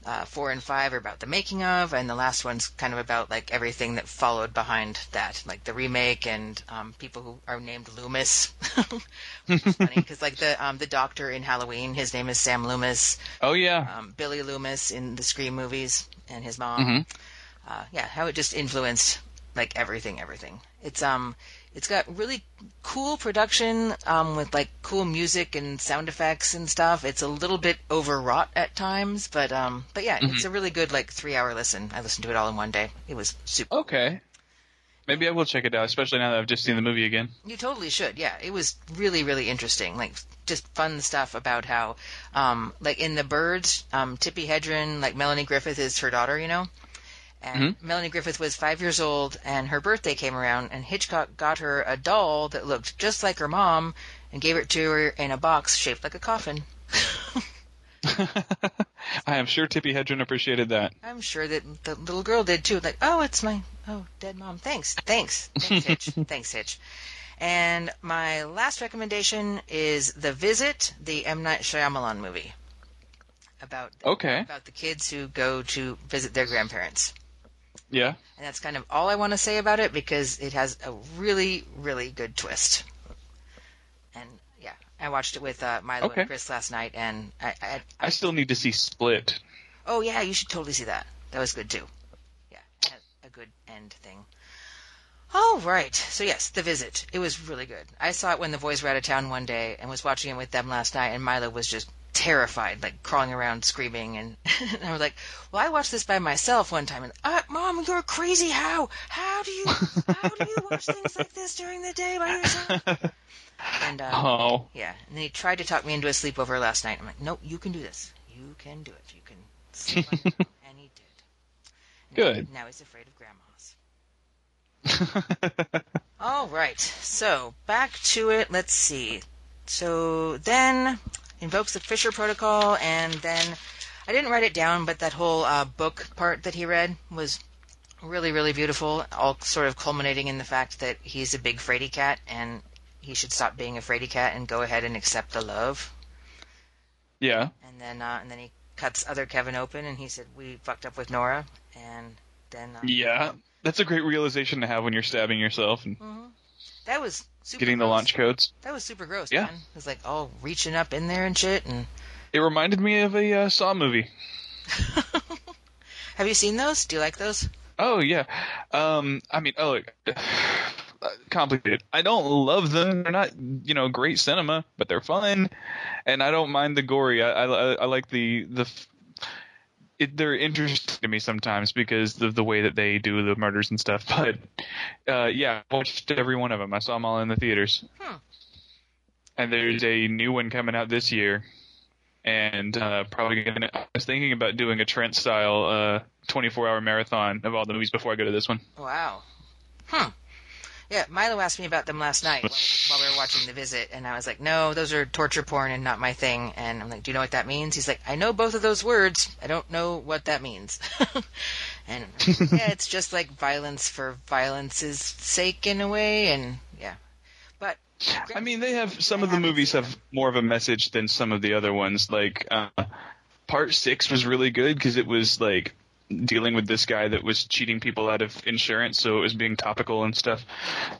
uh, four and five are about the making of, and the last one's kind of about like everything that followed behind that, like the remake and um, people who are named Loomis. Which is funny because like the um, the doctor in Halloween, his name is Sam Loomis Oh yeah. um, Billy Loomis in the Scream movies and his mom. Mhm. Uh, yeah, how it just influenced like everything, everything. It's um, it's got really cool production um, with like cool music and sound effects and stuff. It's a little bit overwrought at times, but um, but yeah, it's a really good like three hour listen. I listened to it all in one day. It was super. Okay. Maybe I will check it out, especially now that I've just seen the movie again. You totally should. Yeah, it was really, really interesting. Like just fun stuff about how, um, like in the birds, um, Tippi Hedren, like Melanie Griffith is her daughter, you know, And mm-hmm. Melanie Griffith was five years old, and her birthday came around, and Hitchcock got her a doll that looked just like her mom, and gave it to her in a box shaped like a coffin. I am sure Tippi Hedren appreciated that. I'm sure that the little girl did too. Like, oh, it's my oh dead mom. Thanks, thanks, thanks, Hitch. thanks, Hitch. And my last recommendation is The Visit, the M Night Shyamalan movie about Okay. about the kids who go to visit their grandparents. Yeah. And that's kind of all I want to say about it because it has a really, really good twist. And yeah, I watched it with uh, Milo Okay. and Chris last night, and I, I, I still need to see Split. oh yeah, you should totally see that. That was good too. Yeah, a good end thing. All right, so yes, The Visit. It was really good. I saw it when the boys were out of town one day and was watching it with them last night, and Milo was just terrified, like crawling around screaming, and, and I was like, "Well, I watched this by myself one time, and uh, Mom, you're crazy. How? How do you? How do you watch things like this during the day by yourself?" And uh, Oh. yeah, and then he tried to talk me into a sleepover last night. I'm like, "Nope, you can do this. You can do it. You can sleep on and he did. Good. Now he's afraid of grandmas. All right, so back to it. Let's see. So then invokes the Fisher Protocol, and then I didn't write it down, but that whole uh, book part that he read was really, really beautiful. All sort of culminating in the fact that he's a big fraidy cat, and he should stop being a fraidy cat and go ahead and accept the love. yeah. And then, uh, and then he cuts other Kevin open, and he said, "We fucked up with Nora," and then uh, Yeah. That's a great realization to have when you're stabbing yourself and that was super getting the launch codes. That was super gross, Yeah. man. It was like all reaching up in there and shit. And It reminded me of a uh, Saw movie. have you seen those? Do you like those? Oh yeah. Um, I mean, oh, uh, complicated. I don't love them. They're not, you know, great cinema, but they're fun, and I don't mind the gory. I I, I like the the. It, they're interesting to me sometimes because of the way that they do the murders and stuff. But uh, yeah, I watched every one of them. I saw them all in the theaters. Hmm. And there's a new one coming out this year, and uh, probably gonna. I was thinking about doing a Trent style uh, 24 hour marathon of all the movies before I go to this one. Wow. Hmm. Yeah, Milo asked me about them last night while, while we were watching The Visit, and I was like, no, those are torture porn and not my thing. And I'm like, do you know what that means? He's like, I know both of those words. I don't know what that means. and yeah, it's just like violence for violence's sake in a way, and yeah. But I mean, they have some of the movies have more of a message than some of the other ones. Like uh, Part Six was really good because it was like dealing with this guy that was cheating people out of insurance, so it was being topical and stuff.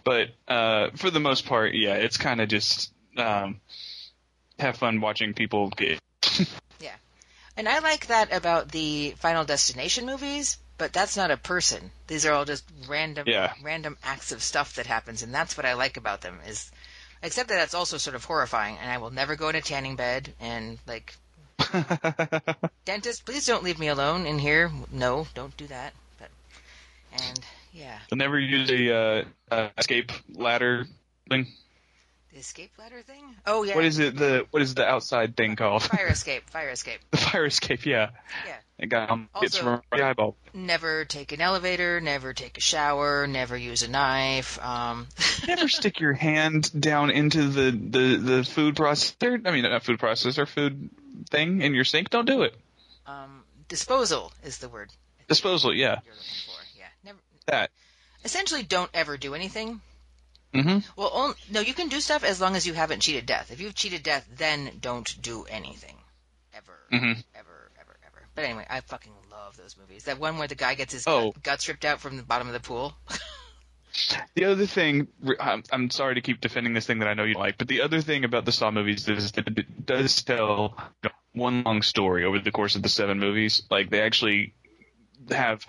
But uh, for the most part, yeah, it's kind of just um, have fun watching people get. Yeah. And I like that about the Final Destination movies, but that's not a person. These are all just random Yeah. random acts of stuff that happens and that's what I like about them is except that that's also sort of horrifying and I will never go in a tanning bed and like dentist, please don't leave me alone in here. No, don't do that. But and yeah, They'll never use a uh, uh, escape ladder thing. the escape ladder thing? Oh yeah. What is it? The what is the outside thing called? Fire escape, fire escape. the fire escape. Yeah, Yeah. It got um, Also- from the eyeball. Never take an elevator, never take a shower, never use a knife. Um Never stick your hand down into the, the, the food processor. I mean, not food processor, food thing in your sink. Don't do it. um, disposal is the word Disposal, yeah, you're looking for. Yeah, never. that. Essentially, don't ever do anything. hmm Well, on, no, you can do stuff as long as you haven't cheated death. If you've cheated death, then don't do anything, ever, Mhm. ever, ever. But anyway, I fucking love those movies. That one where the guy gets his Oh. guts ripped out from the bottom of the pool. The other thing, I'm, um, I'm sorry to keep defending this thing that I know you like, but the other thing about the Saw movies is that it does tell one long story over the course of the seven movies. Like they actually have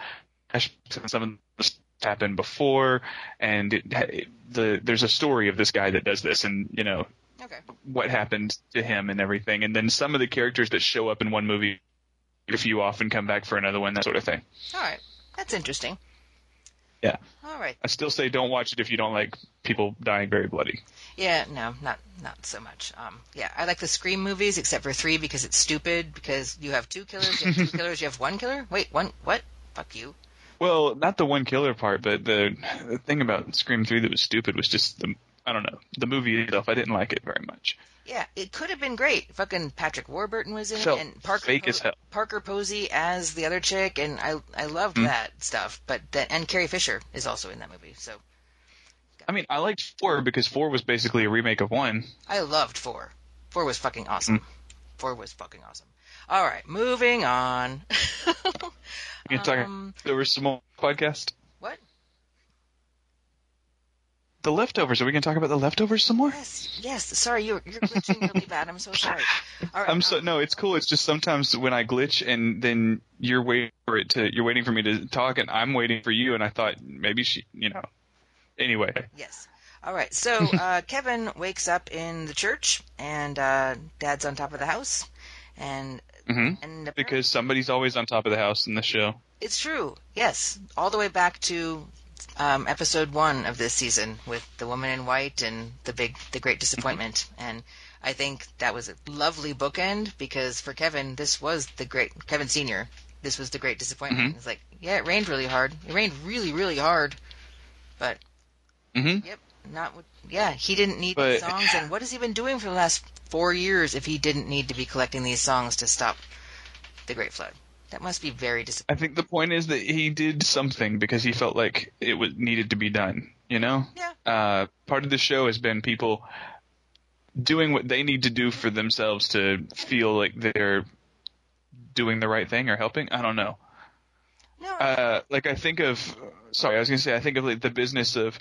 some of this happened before, and it, it, the there's a story of this guy that does this, and you know okay. what happened to him and everything, and then some of the characters that show up in one movie a few off and come back for another one, that sort of thing. All right. That's interesting. Yeah. All right. I still say don't watch it if you don't like people dying very bloody. Yeah, no, not not so much. Um, yeah, I like the Scream movies except for three because it's stupid. Because you have two killers, you have two killers, you have one killer. Wait, one what? Fuck you. Well, not the one killer part, but the, the thing about Scream Three that was stupid was just the I don't know the movie itself. I didn't like it very much. Yeah, it could have been great. Fucking Patrick Warburton was in Felt it, and Parker fake as hell. Parker Posey as the other chick, and I I loved Hmm. that stuff. But then and Carrie Fisher is also in that movie, so I mean, I liked four because four was basically a remake of one. I loved four. Four was fucking awesome. Hmm. Four was fucking awesome. All right, moving on. You. Um, there was some more podcast. what? The leftovers. Are we going to talk about the leftovers some more? Yes, yes. Sorry, you're you're glitching really bad. I'm so sorry. All right, I'm so um, no. It's cool. It's just sometimes when I glitch and then you're waiting for it to. You're waiting for me to talk and I'm waiting for you. And I thought maybe she. You know. Anyway. Yes. All right. So uh, Kevin wakes up in the church, and uh, Dad's on top of the house, and hmm and Because somebody's always on top of the house in the show. it's true. Yes, all the way back to um, episode one of this season with the woman in white and the big, the great disappointment, and I think that was a lovely bookend because for Kevin, this was the great Kevin Senior. This was the great disappointment. Mhm. It's like, yeah, it rained really hard. It rained really, really hard, but hmm Yep. Not yeah, he didn't need But- songs, and what has he been doing for the last four years if he didn't need to be collecting these songs to stop the Great Flood? That must be very disappointing. I think the point is that he did something because he felt like it was needed to be done. You know. Yeah. Uh, part of the show has been people doing what they need to do for themselves to feel like they're doing the right thing or helping. I don't know. No, Uh, like I think of, sorry, I was gonna say I think of like the business of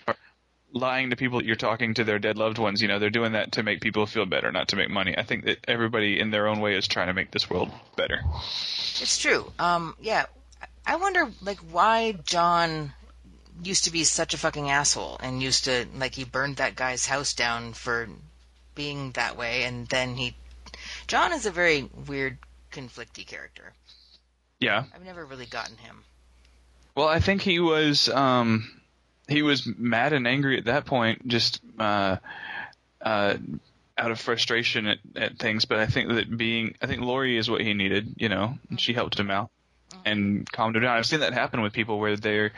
lying to people that you're talking to their dead loved ones. You know, they're doing that to make people feel better, not to make money. I think that everybody in their own way is trying to make this world better. it's true. Um, yeah, I wonder like why John used to be such a fucking asshole and used to like he burned that guy's house down for being that way, and then he. John is a very weird, conflicty character. Yeah. I've never really gotten him. Well, I think he was um, he was mad and angry at that point, just uh, uh, out of frustration at, at things. But I think that being, I think Laurie is what he needed. You know, and she helped him out and calmed him down. I've seen that happen with people where they're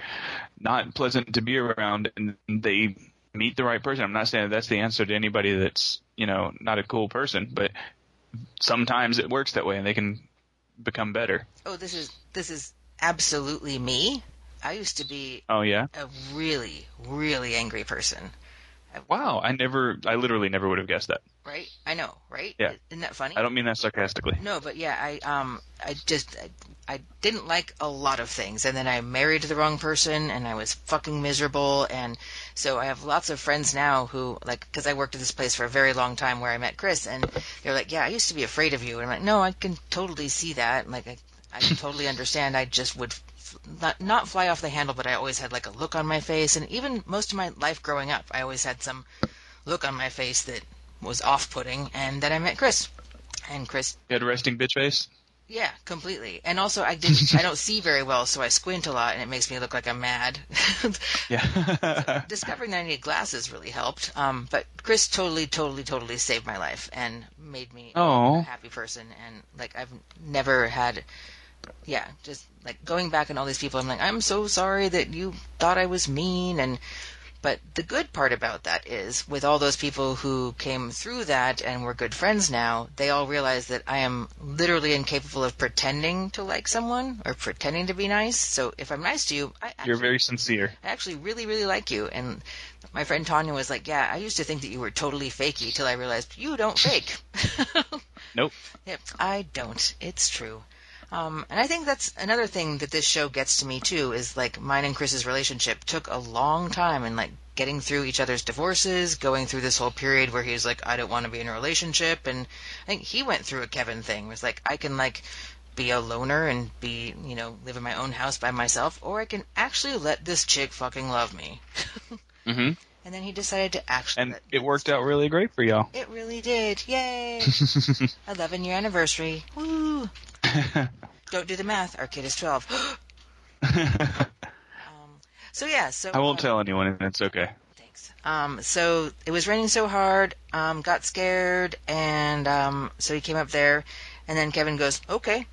not pleasant to be around, and they meet the right person. I'm not saying that that's the answer to anybody that's you know not a cool person, but sometimes it works that way, and they can become better. Oh, this is this is absolutely me. I used to be Oh yeah. a really, really angry person. Wow, I never, I literally never would have guessed that. Right? I know, right? Yeah. Isn't that funny? I don't mean that sarcastically. No, but yeah, I um, I just I, I didn't like a lot of things, and then I married the wrong person, and I was fucking miserable, and so I have lots of friends now who like because I worked at this place for a very long time where I met Chris, and they're like, yeah, I used to be afraid of you, and I'm like, no, I can totally see that, like I, I totally understand. I just would. f- Not not fly off the handle, but I always had like a look on my face, and even most of my life growing up, I always had some look on my face that was off-putting. And then I met Chris, and Chris You had a resting bitch face? yeah, completely. And also, I didn't. I don't see very well, so I squint a lot, and it makes me look like I'm mad. Yeah. Discovering that I need glasses really helped. Um, but Chris totally, totally, totally saved my life and made me a Oh. happy person. And like I've never had. Yeah, just like going back and all these people, I'm like, I'm so sorry that you thought I was mean, and but the good part about that is, with all those people who came through that and we're good friends now, they all realize that I am literally incapable of pretending to like someone or pretending to be nice. So if I'm nice to you, I actually, You're very sincere. I actually really, really like you. And my friend Tanya was like, Yeah, I used to think that you were totally fakey till I realized you don't fake. Nope. Yep, I don't. It's true. Um, and I think that's another thing that this show gets to me too is like mine and Chris's relationship took a long time and like getting through each other's divorces, going through this whole period where he was like, I don't want to be in a relationship, and I think he went through a Kevin thing. Was like I can like be a loner and be you know live in my own house by myself, or I can actually let this chick fucking love me. hmm And then he decided to actually. And let it worked out really great for y'all. It really did. Yay! 11 year anniversary. Woo! Don't do the math. Our kid is 12. um, so yeah, so I won't uh, tell anyone, and it's okay. Thanks. Um, so it was raining so hard, um, got scared, and um, so he came up there, and then Kevin goes, "Okay,"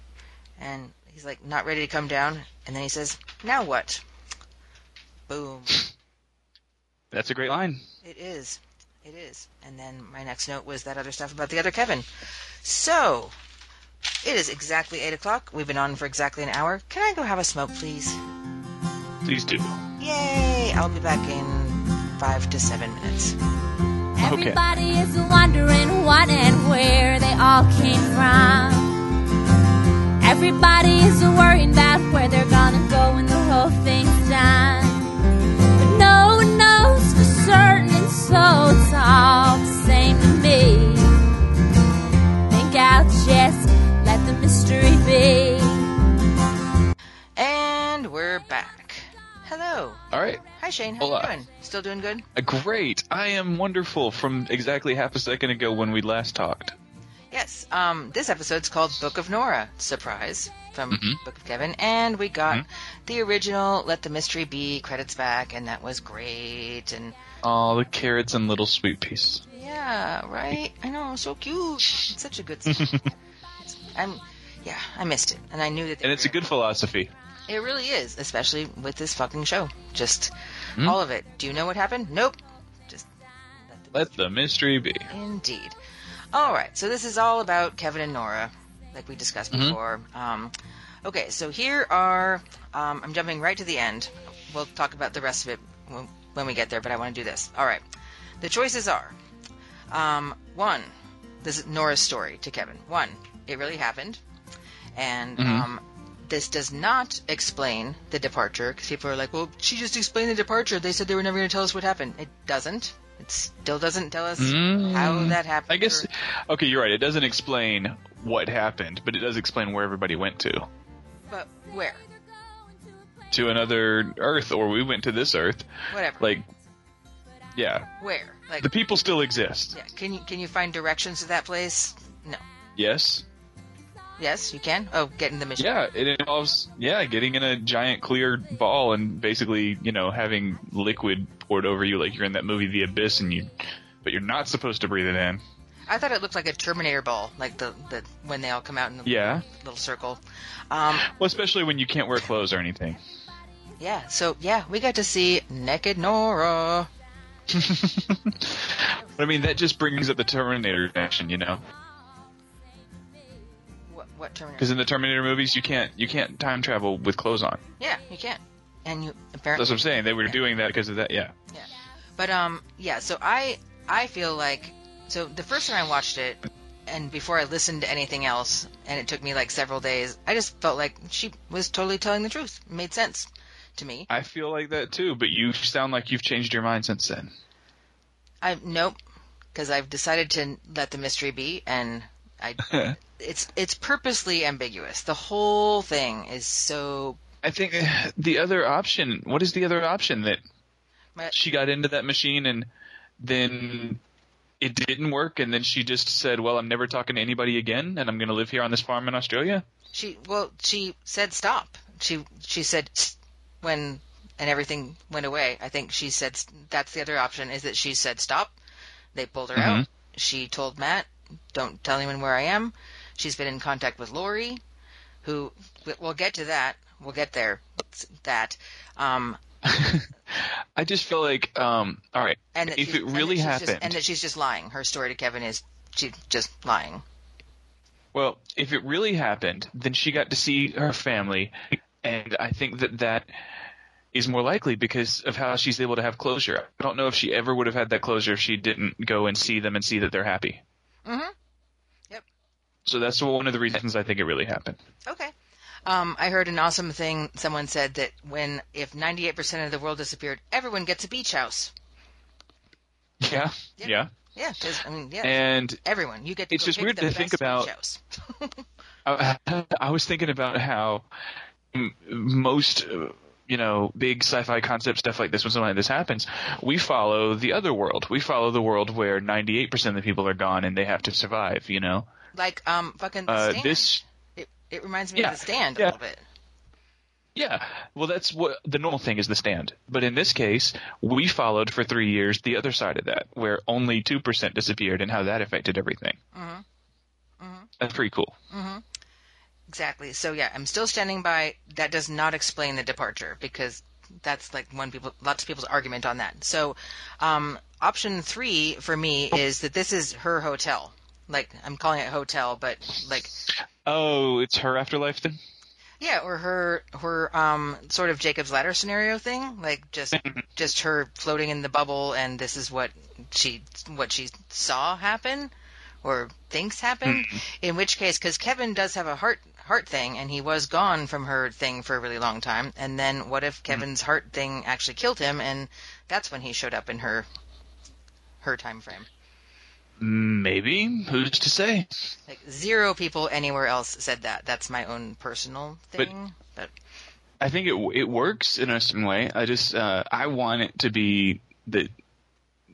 and he's like not ready to come down, and then he says, "Now what?" Boom. That's a great line. It is. It is. And then my next note was that other stuff about the other Kevin. So, it is exactly 8 o'clock. We've been on for exactly an hour. Can I go have a smoke, please? Please do. Yay! I'll be back in five to seven minutes. Okay. Everybody is wondering what and where they all came from. Everybody is worrying about where they're gonna go when the whole thing's done. But no one knows for certain, and so it's all the same to me. Think I'll just let the be. And we're back. Hello. All right. Hi, Shane. How Hola. you doing? Still doing good? Uh, Great. I am wonderful from exactly half a second ago when we last talked. Yes. Um, this episode's called Book of Nora. Surprise from Mhm. Book of Kevin, and we got Mhm. the original "Let the Mystery Be" credits back, and that was great. And all the carrots and little sweet peas. yeah, right. I know, so cute. It's such a good. Song. I'm, yeah, I missed it, and I knew that. And it's a good philosophy. It really is, especially with this fucking show. Just Hmm? all of it. Do you know what happened? Nope. Just let the Let the mystery be. Indeed. All right, so this is all about Kevin and Nora, like we discussed Mhm. before. Um, okay, so here are. Um, I'm jumping right to the end. We'll talk about the rest of it when, when we get there, but I want to do this. All right. The choices are um, one, this is Nora's story to Kevin. One, it really happened. And Mhm. um, this does not explain the departure because people are like, well, she just explained the departure. They said they were never going to tell us what happened. It doesn't. It still doesn't tell us Mm. how that happened. I guess. or- Okay, you're right. It doesn't explain what happened, but it does explain where everybody went to. but where? To another Earth, or we went to this Earth. Whatever. Like, yeah, where? Like, the people still exist. yeah. Can you can you find directions to that place? No. Yes. Yes, you can. Oh, get in the mission. Yeah, it involves yeah getting in a giant clear ball and basically you know having liquid poured over you like you're in that movie The Abyss and you, but you're not supposed to breathe it in. I thought it looked like a Terminator ball, like the, the when they all come out in the Yeah. little circle. Um, Well, especially when you can't wear clothes or anything. yeah. So yeah, we got to see naked Nora. But I mean, that just brings up the Terminator connection, you know? What, Terminator? Because in the Terminator movies, you can't you can't time travel with clothes on. Yeah, you can't. And you apparently. That's what I'm saying. They were doing that because of that. Yeah. Yeah. But um, yeah. So I I feel like so the first time I watched it, and before I listened to anything else, and it took me like several days, I just felt like she was totally telling the truth. It made sense to me. I feel like that too. But you sound like you've changed your mind since then. I nope, because I've decided to let the mystery be, and I it's it's purposely ambiguous. The whole thing is so. I think uh, the other option. What is the other option that But she got into that machine and then it didn't work and then she just said, "Well, I'm never talking to anybody again and I'm going to live here on this farm in Australia." she well she said stop. She she said when and everything went away. I think she said that's the other option is that she said stop. They pulled her out. She told Matt, "Don't tell anyone where I am." She's been in contact with Laurie, who we'll get to that. We'll get there. That um, I just feel like um all right, and if it really she's happened. just, and that she's just lying. Her story to Kevin is she's just lying. Well, if it really happened, then she got to see her family, and I think that that is more likely because of how she's able to have closure. I don't know if she ever would have had that closure if she didn't go and see them and see that they're happy. Mhm. So that's one of the reasons I think it really happened. Okay. Um, I heard an awesome thing. Someone said that when if 98% of the world disappeared, everyone gets a beach house. Yeah, Yeah. yeah. Yeah, I mean, yeah, And everyone. You get to it's just weird to think about-. I, I was thinking about how most, uh, you know, big sci-fi concept stuff like this, when something like this happens, we follow the other world. We follow the world where 98% of the people are gone and they have to survive, you know? Like um, fucking the Uh, stand. this, It, it reminds me Yeah, of the stand yeah. a little bit. yeah, well, that's what the normal thing is the stand. But in this case, we followed for three years the other side of that, where only 2% disappeared and how that affected everything. Mhm. Mhm. That's pretty cool. Exactly. So yeah, I'm still standing by. That does not explain the departure because that's like one people, lots of people's argument on that. So, um, option three for me is that this is her hotel. Like I'm calling it hotel, but like Oh, it's her afterlife then. yeah, or her her um sort of Jacob's ladder scenario thing, like just mm-hmm. just her floating in the bubble, and this is what she what she saw happen or thinks happened. Mm-hmm. In which case, because Kevin does have a heart heart thing, and he was gone from her thing for a really long time, and then what if mm-hmm. Kevin's heart thing actually killed him, and that's when he showed up in her her time frame. Maybe. Who's to say? Like zero people anywhere else said that. That's my own personal thing, but I think it it works in a certain way. I just uh, I want it to be that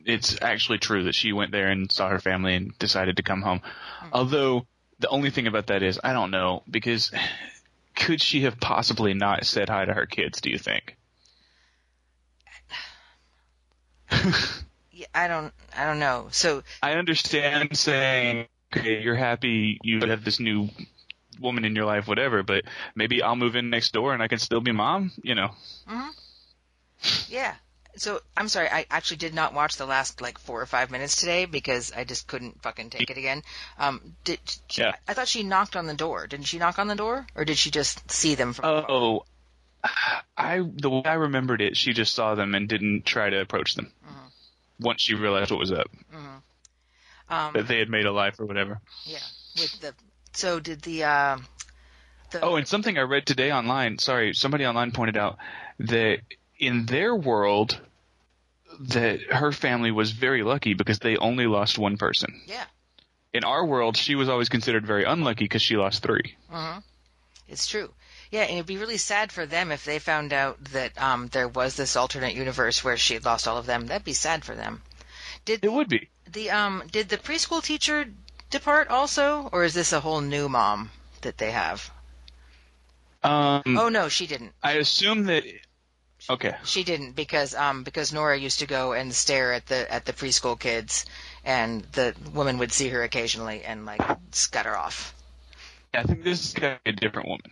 it's actually true that she went there and saw her family and decided to come home. Although the only thing about that is I don't know because could she have possibly not said hi to her kids? Do you think? I don't I don't know. So I understand saying, okay, you're happy you have this new woman in your life, whatever, but maybe I'll move in next door and I can still be mom, you know. Yeah. So I'm sorry, I actually did not watch the last like four or five minutes today because I just couldn't fucking take it again. Um, did she, Yeah. I thought she knocked on the door. Didn't she knock on the door, or did she just see them from? Oh, I the way I remembered it, she just saw them and didn't try to approach them. Once she realized what was up, Um, that they had made a life or whatever. yeah. With the so did the uh, the Oh, and something I read today online. Sorry, somebody online pointed out that in their world, that her family was very lucky because they only lost one person. yeah. In our world, she was always considered very unlucky because she lost three. It's true. Yeah, and it'd be really sad for them if they found out that um, there was this alternate universe where she had lost all of them. That'd be sad for them. Did It would be. the um did the preschool teacher depart also, or is this a whole new mom that they have? Um, Oh no, she didn't. I assume that. Okay. She didn't because um because Nora used to go and stare at the at the preschool kids, and the woman would see her occasionally and like scutter off. Yeah, I think this is a different woman.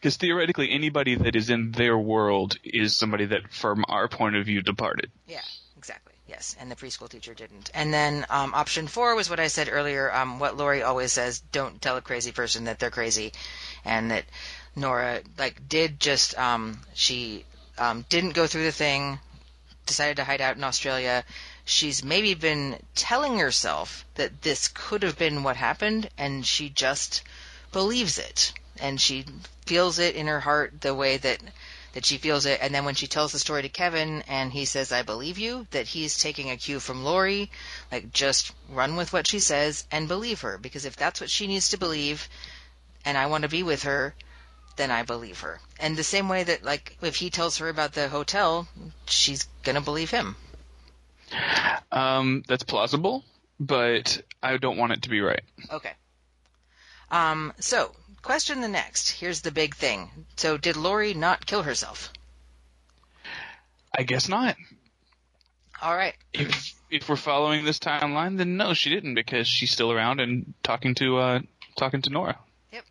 Because theoretically, anybody that is in their world is somebody that, from our point of view, departed. Yeah, exactly. Yes, and the preschool teacher didn't. And then um, option four was what I said earlier. Um, what Laurie always says: don't tell a crazy person that they're crazy, and that Nora like did just um, she um, didn't go through the thing, decided to hide out in Australia. She's maybe been telling herself that this could have been what happened, and she just believes it, and she feels it in her heart the way that that she feels it. And then when she tells the story to Kevin and he says, I believe you, that he's taking a cue from Laurie, like just run with what she says and believe her. Because if that's what she needs to believe and I want to be with her, then I believe her. And the same way that like if he tells her about the hotel, she's gonna believe him. Um, that's plausible, but I don't want it to be right. Okay. Um, so question the next. Here's the big thing. So did Laurie not kill herself? I guess not. All right. If if we're following this timeline, then no, she didn't because she's still around and talking to uh talking to Nora. Yep.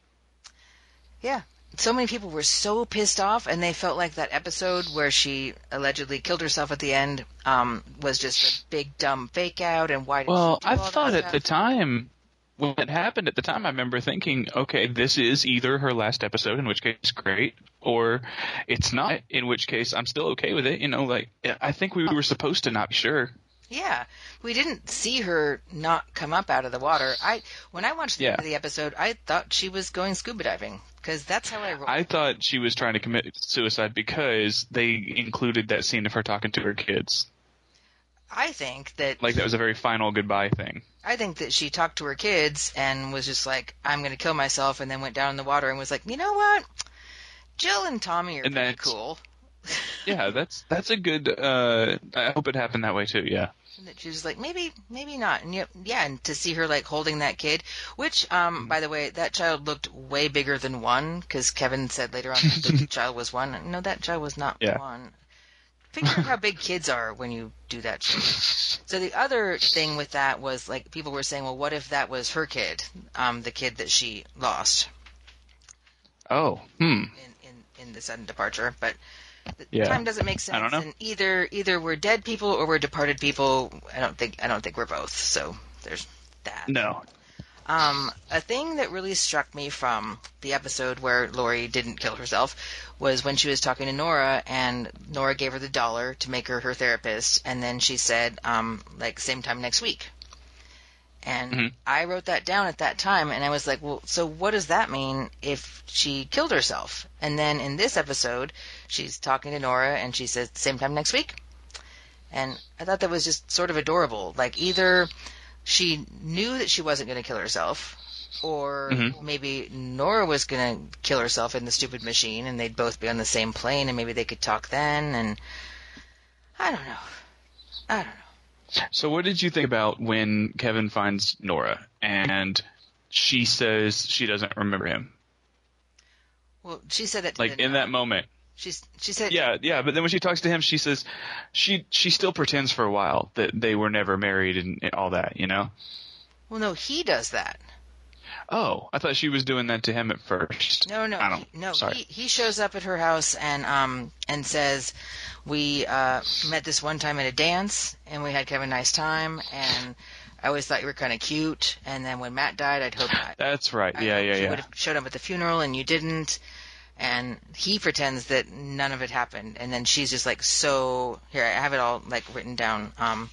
Yeah. So many people were so pissed off, and they felt like that episode where she allegedly killed herself at the end um, was just a big dumb fake out. And why did Well, I thought at the time when it happened at the time, I remember thinking, okay, this is either her last episode, in which case great, or it's not, in which case I'm still okay with it. You know, like I think we were supposed to not be sure. Yeah, we didn't see her not come up out of the water. I when I watched the Yeah. end of the episode, I thought she was going scuba diving because that's how I roll. I thought she was trying to commit suicide because they included that scene of her talking to her kids. I think that Like that was a very final goodbye thing. I think that she talked to her kids and was just like, "I'm going to kill myself," and then went down in the water and was like, "You know what? Jill and Tommy are And pretty cool." Yeah, that's that's a good. uh I hope it happened that way too. Yeah. And that she was like, maybe, maybe not. And yeah, and to see her like holding that kid, which, um, by the way, that child looked way bigger than one, because Kevin said later on that the child was one. No, that child was not Yeah. one. Figure out how big kids are when you do that shit. So the other thing with that was like people were saying, well, what if that was her kid, um, the kid that she lost? Oh, hmm. in, in, in the sudden departure, but Yeah. time doesn't make sense. I don't know. And either either we're dead people or we're departed people. I don't think I don't think we're both. So there's that. No. Um, a thing that really struck me from the episode where Laurie didn't kill herself was when she was talking to Nora, and Nora gave her the dollar to make her her therapist, and then she said, um, like same time next week. And Mhm. I wrote that down at that time, and I was like, well, so what does that mean if she killed herself? And then in this episode, she's talking to Nora, and she says, same time next week. And I thought that was just sort of adorable. Like either she knew that she wasn't going to kill herself, or Mhm. maybe Nora was going to kill herself in the stupid machine, and they'd both be on the same plane, and maybe they could talk then. And I don't know. I don't know. So, what did you think about when Kevin finds Nora and she says she doesn't remember him? Well, she said that. to Like in that moment. She's she said, Yeah, yeah. But then when she talks to him, she says she she still pretends for a while that they were never married and, and all that. You know. Well, no, he does that. Oh, I thought she was doing that to him at first. No, no, I he, no. Sorry. He, he shows up at her house and um and says, "We uh, met this one time at a dance, and we had kind of a nice time, and I always thought you were kind of cute. And then when Matt died, I'd hope I, That's right. I Yeah, hoped yeah, you yeah. would have showed up at the funeral, and you didn't." And he pretends that none of it happened, and then she's just like so. Here, I have it all like written down. Um,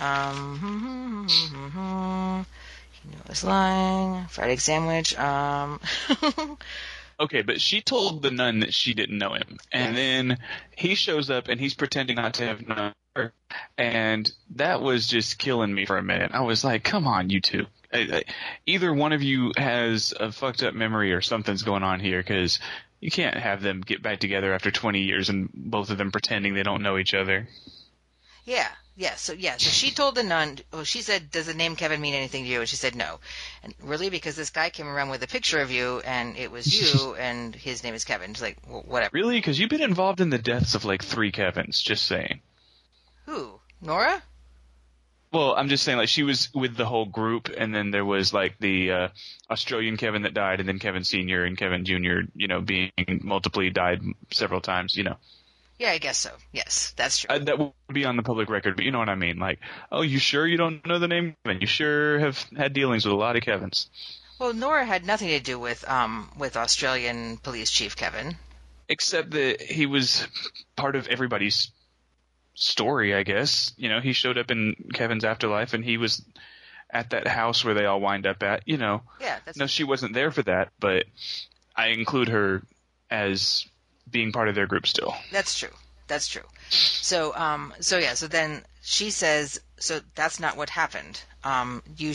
um, he knew I was lying. Fried egg sandwich. Um. Okay, but she told the nun that she didn't know him, and then he shows up and he's pretending not to have known her, and that was just killing me for a minute. I was like, "Come on, you two! Either one of you has a fucked up memory or something's going on here, because you can't have them get back together after 20 years and both of them pretending they don't know each other." Yeah, yeah. So yeah, so she told the nun. Well, she said, "Does the name Kevin mean anything to you?" And she said, "No." And really, because this guy came around with a picture of you, and it was you, and his name is Kevin. She's like, well, whatever. Really? Because you've been involved in the deaths of like three Kevins. Just saying. Who? Nora? Well, I'm just saying, like she was with the whole group, and then there was like the uh, Australian Kevin that died, and then Kevin Senior and Kevin Junior, you know, being multiply died several times. You know, Yeah, I guess so. Yes, that's true. uh, that would be on the public record, but you know what I mean. Like, oh, you sure you don't know the name Kevin? You sure have had dealings with a lot of Kevins, well, Nora had nothing to do with um with Australian Police Chief Kevin. except that he was part of everybody's story. I guess you know he showed up in Kevin's afterlife, and he was at that house where they all wind up at. You know, Yeah, that's No, she wasn't there for that, but I include her as being part of their group still. That's true. That's true. So, um, so yeah. So then she says, so that's not what happened. Um, you,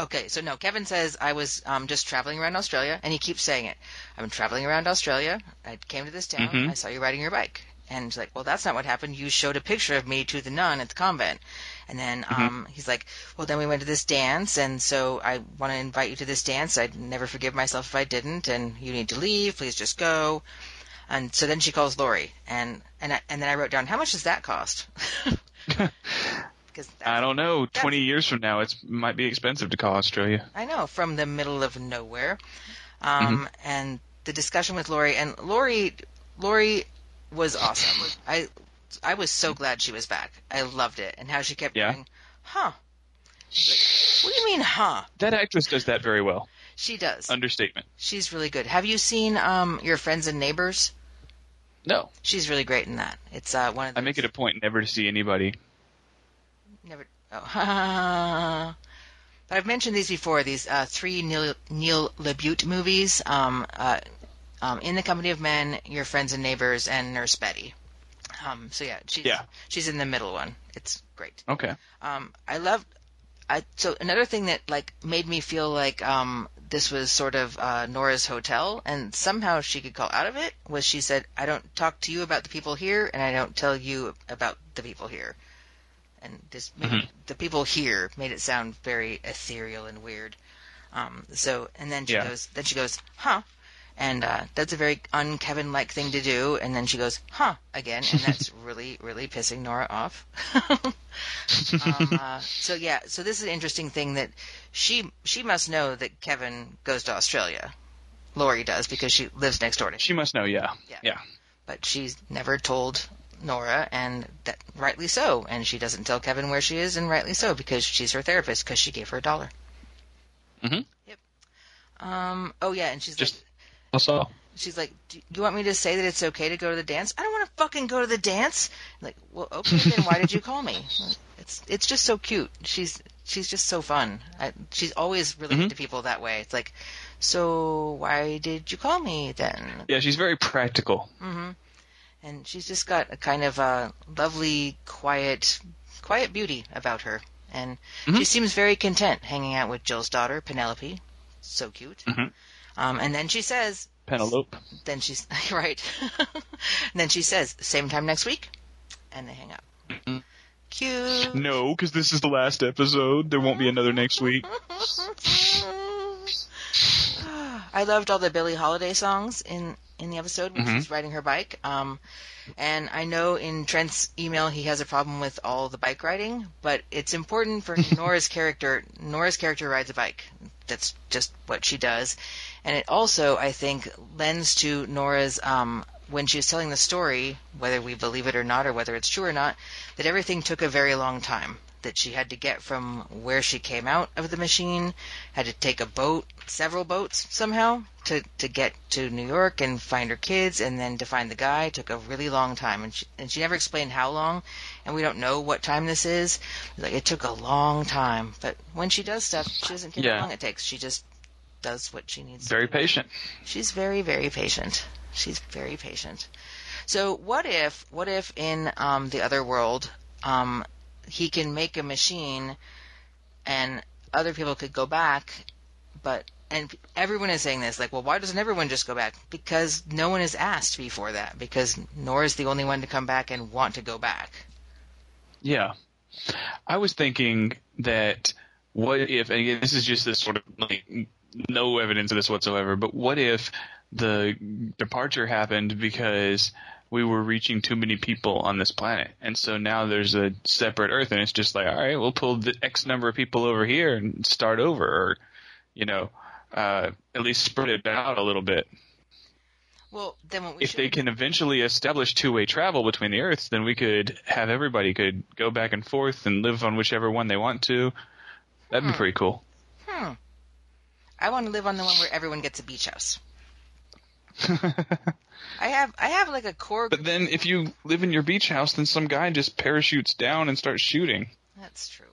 okay. So no, Kevin says I was um, just traveling around Australia, and he keeps saying it. I'm traveling around Australia. I came to this town. Mhm. I saw you riding your bike. And she's like, well, that's not what happened. You showed a picture of me to the nun at the convent. And then um, he's like, well, then we went to this dance, and so I want to invite you to this dance. I'd never forgive myself if I didn't, and you need to leave. Please just go. And so then she calls Laurie, and and I, and then I wrote down how much does that cost? Because I don't know. Twenty years from now, it might be expensive to call Australia. I know from the middle of nowhere, um, and the discussion with Laurie and Laurie Laurie was awesome. I I was so glad she was back. I loved it, and how she kept Yeah. going, huh? Like, what do you mean, huh? That actress does that very well. She does. Understatement. She's really good. Have you seen um, your friends and neighbors? No, She's really great in that. It's uh, one of the I make it a point never to see anybody. Never. Oh. but I've mentioned these before. These uh, three Neil, Neil LaBute movies: um, uh, um, "In the Company of Men," "Your Friends and Neighbors," and "Nurse Betty." Um, so yeah, she's Yeah. she's in the middle one. It's great. Okay. Um, I love. I so another thing that like made me feel like um, this was sort of uh, Nora's hotel, and somehow she could call out of it was she said, "I don't talk to you about the people here, and I don't tell you about the people here." And this made the people here made it sound very ethereal and weird. Um, so and then she Yeah. goes, then she goes, "Huh." And uh, that's a very un-Kevin like thing to do. And then she goes, "Huh," again, and that's really, really pissing Nora off. um, uh, so yeah, so this is an interesting thing that she she must know that Kevin goes to Australia, Laurie does because she lives next door to him. She must know, yeah. Yeah. Yeah. but she's never told Nora, and that rightly so. And she doesn't tell Kevin where she is, and rightly so because she's her therapist because she gave her a dollar. Mhm. Yep. Um. Oh yeah, and she's Just- like, That's she's like, do you want me to say that it's okay to go to the dance? I don't want to fucking go to the dance. Like, well, okay, then why did you call me? It's it's just so cute. She's she's just so fun. I, she's always really mm-hmm. good to people that way. It's like, so why did you call me then? Yeah, she's very practical. Mhm. And she's just got a kind of a lovely, quiet, quiet beauty about her, and she mm-hmm. seems very content hanging out with Jill's daughter Penelope. So cute. Mm-hmm. Um, and then she says, Penelope. then she's right. and then she says, same time next week, and they hang up. Cute. No, because this is the last episode. There won't be another next week. I loved all the Billie Holiday songs in in the episode when she's riding her bike. Um, and I know in Trent's email he has a problem with all the bike riding, but it's important for Nora's character. Nora's character rides a bike. That's just what she does, and it also I think lends to Nora's um, when she was telling the story, whether we believe it or not, or whether it's true or not, that everything took a very long time. That she had to get from where she came out of the machine, had to take a boat, several boats somehow, to, to get to New York and find her kids, and then to find the guy took a really long time. And she, and she never explained how long, and we don't know what time this is. Like it took a long time, but when she does stuff, she doesn't care Yeah. how long it takes. She just does what she needs. Very patient. She's very, very patient. She's very patient. So what if, what if in um, the other world, um, he can make a machine, and other people could go back, but and everyone is saying this, like, well, why doesn't everyone just go back? Because no one is asked before that. Because Nora's the only one to come back and want to go back. Yeah. I was thinking that what if, and again, this is just this sort of like no evidence of this whatsoever, but what if the departure happened because we were reaching too many people on this planet, and so now there's a separate Earth, and it's just like, all right, we'll pull the X number of people over here and start over, or you know, uh, at least spread it out a little bit. Well, then what we if should they can eventually establish two-way travel between the Earths, then we could have everybody could go back and forth and live on whichever one they want to. That'd be pretty cool. I want to live on the one where everyone gets a beach house. I have I have like a core. But then, if you live in your beach house, then some guy just parachutes down and starts shooting. That's true.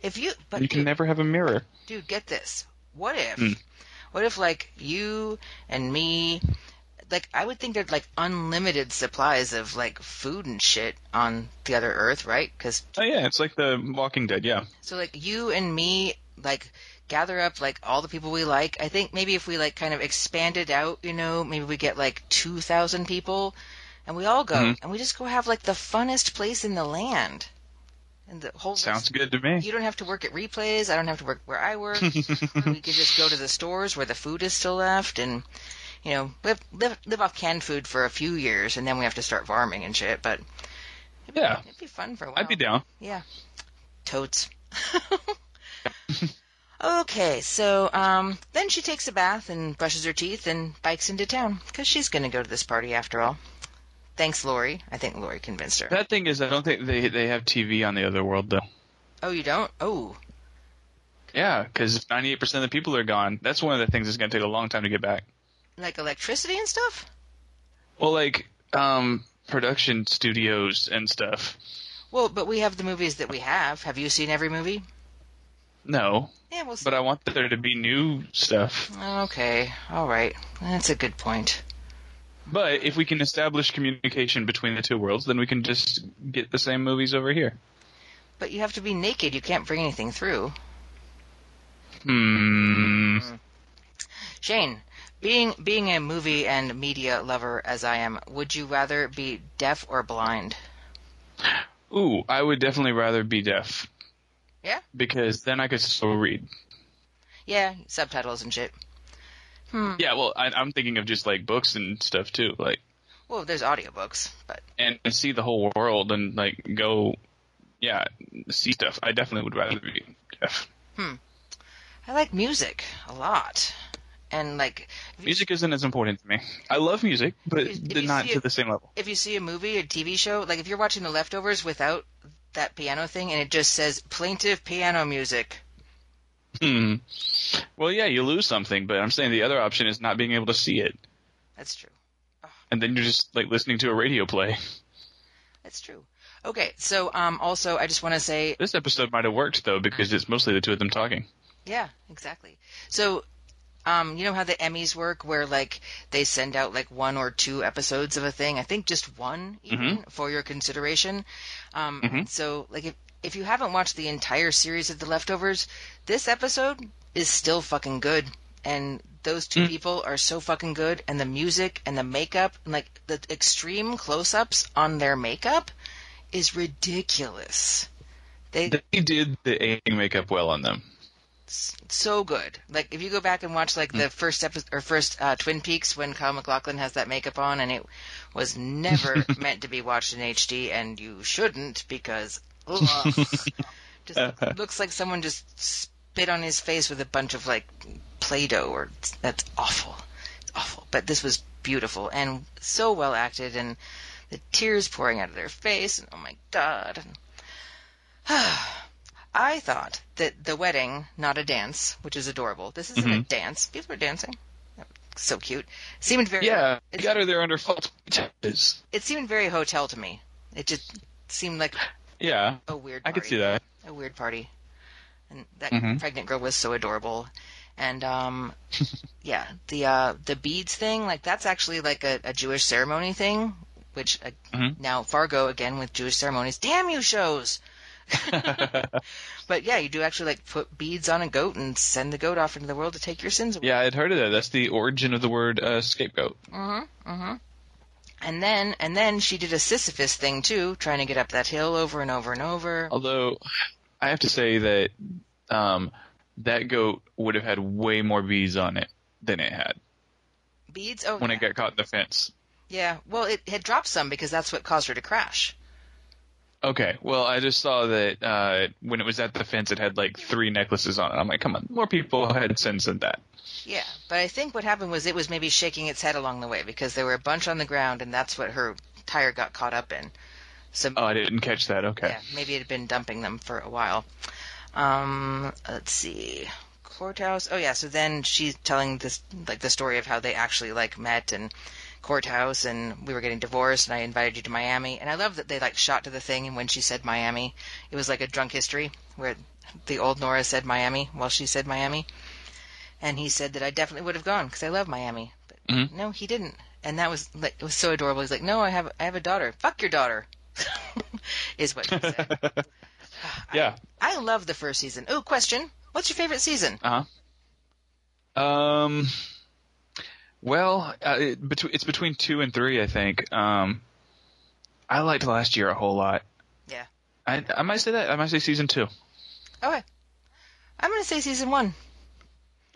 If you but You can never have a mirror. dude, get this. What if Hmm. what if like you and me like I would think there's like unlimited supplies of like food and shit on the other earth, right? Cuz Oh yeah, it's like the Walking Dead. Yeah. so like you and me like gather up like all the people we like. I think maybe if we like kind of expand it out, you know, maybe we get like 2000 people and we all go Mhm. and we just go have like the funnest place in the land. And the whole Sounds good to me. You don't have to work at replays. I don't have to work where I work. we could just go to the stores where the food is still left, and you know, live live live off canned food for a few years, and then we have to start farming and shit. But Yeah, it'd be fun for a while. I'd be down. Yeah, totes. okay, so um, then she takes a bath and brushes her teeth and bikes into town because she's going to go to this party after all. Thanks, Laurie. I think Laurie convinced her. That thing is, I don't think they they have TV on the other world though. oh, you don't? Oh, Yeah, because 98% of the people are gone. That's one of the things that's going to take a long time to get back. like electricity and stuff? Well, like um, production studios and stuff. Well, but we have the movies that we have. Have you seen every movie? No, Yeah, we'll but I want there to be new stuff. Okay, all right. That's a good point. But if we can establish communication between the two worlds, then we can just get the same movies over here. But you have to be naked. You can't bring anything through. Hmm. Shane, being being a movie and media lover as I am, would you rather be deaf or blind? Ooh, I would definitely rather be deaf Yeah? because then I could still read. Yeah, subtitles and shit. Yeah, well, I, I'm thinking of just like books and stuff too, like Well, there's audiobooks, but and, see the whole world and like go, yeah, see stuff. I definitely would rather be deaf. Hmm. I like music a lot. And like, if you, Music isn't as important to me. I love music, but If- if you not to it- the same level. if you see a movie or TV show, like if you're watching The Leftovers without that piano thing and it just says plaintive piano music, Hmm. Well, yeah, you lose something, but I'm saying the other option is not being able to see it, that's true. and then you're just like listening to a radio play. That's true. Okay, so um, also I just want to say, This episode might have worked though because it's mostly the two of them talking. yeah, exactly. So, um, you know how the Emmys work, where like they send out like one or two episodes of a thing. I think just one even for your consideration. Um, So, like if if you haven't watched the entire series of The Leftovers, this episode is still fucking good. And those two people are so fucking good, and the music and the makeup, and like the extreme close-ups on their makeup, is ridiculous. They They did the aging makeup well on them. So good. Like if you go back and watch like the first episode or first uh, Twin Peaks when Kyle MacLachlan has that makeup on, and it was never meant to be watched in HD, and you shouldn't because ugh, just looks like someone just spit on his face with a bunch of like Play-Doh, or that's awful. It's awful. But this was beautiful and so well acted, and the tears pouring out of their face, and oh my god. And, I thought that the wedding, not a dance, which is adorable. This isn't a dance. People are dancing. So cute. Seemed very Yeah, you it, got her there under false pretenses. it seemed very hotel to me. It just seemed like Yeah, a weird. I could see that. A weird party, and that Mhm. pregnant girl was so adorable. And um, yeah, the uh, the beads thing, like that's actually like a, a Jewish ceremony thing. Which uh, Mhm. now Fargo again with Jewish ceremonies. Damn you shows. But yeah, you do actually like put beads on a goat and send the goat off into the world to take your sins away. Yeah, I'd heard of that. That's the origin of the word uh, scapegoat. And then and then she did a Sisyphus thing too, trying to get up that hill over and over and over. Although, I have to say that um, that goat would have had way more beads on it than it had Beads. Oh, when yeah. it got caught in the fence. yeah. Well, it had dropped some because that's what caused her to crash. Okay, well, I just saw that uh, when it was at the fence, it had like three necklaces on it. I'm like, come on, more people had sense than that. Yeah, but I think what happened was it was maybe shaking its head along the way because there were a bunch on the ground, and that's what her tire got caught up in. So Oh, I didn't catch that. Okay. yeah, maybe it had been dumping them for a while. Um, let's see, courthouse. Oh yeah, so then she's telling this like the story of how they actually like met and courthouse, and we were getting divorced, and I invited you to Miami, and I love that they like shot to the thing, and when she said Miami, it was like a drunk history where the old Nora said Miami while she said Miami, and he said that I definitely would have gone because I love Miami, but Mhm. no, he didn't, and that was like it was so adorable. He's like, no, I have I have a daughter. Fuck your daughter. is what she said. Yeah. I love the first season. Oh, question. What's your favorite season? Uh huh. Um. Well, uh, it, between it's between two and three, I think. Um, I liked last year a whole lot. Yeah. I I might say that. I might say season two. Okay. I'm going to say season one.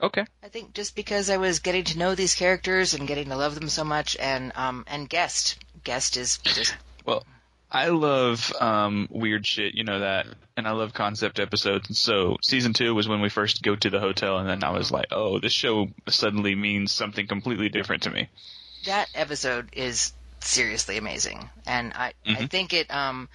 Okay. I think just because I was getting to know these characters and getting to love them so much, and um and guest guest is just Well, I love um, weird shit, you know that, and I love concept episodes. And so season two was when we first go to the hotel, and then I was like, oh, this show suddenly means something completely different to me. that episode is seriously amazing, and I I Mhm. think it um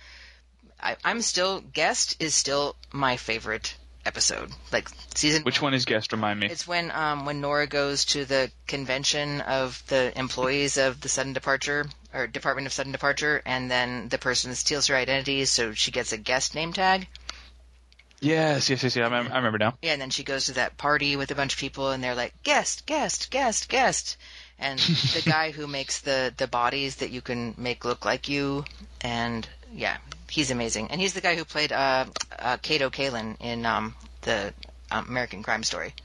I, I'm still guest is still my favorite episode. Like season Which one is guest? Remind me. It's when um when Nora goes to the convention of the employees of the sudden departure or Department of Sudden Departure, and then the person steals her identity, so she gets a guest name tag. Yes, yes, yes, yes. I remember, I remember now. Yeah, and then she goes to that party with a bunch of people, and they're like guest, guest, guest, guest, and the guy who makes the the bodies that you can make look like you, and yeah, he's amazing, and he's the guy who played uh, uh Kato Kaelin in um the um, American Crime Story.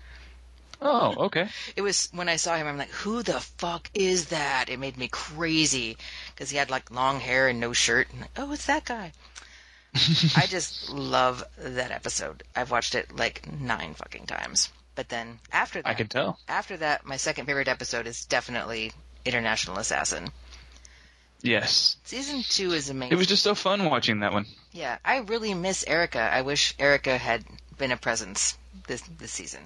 Oh, okay. It was when I saw him, I'm like, who the fuck is that? It made me crazy because he had like long hair and no shirt. And like, oh, it's that guy. I just love that episode. I've watched it like nine fucking times. But then after that, I can tell. after that, my second favorite episode is definitely International Assassin. Yes. Season two is amazing. It was just so fun watching that one. yeah, I really miss Erica. I wish Erica had been a presence this this season.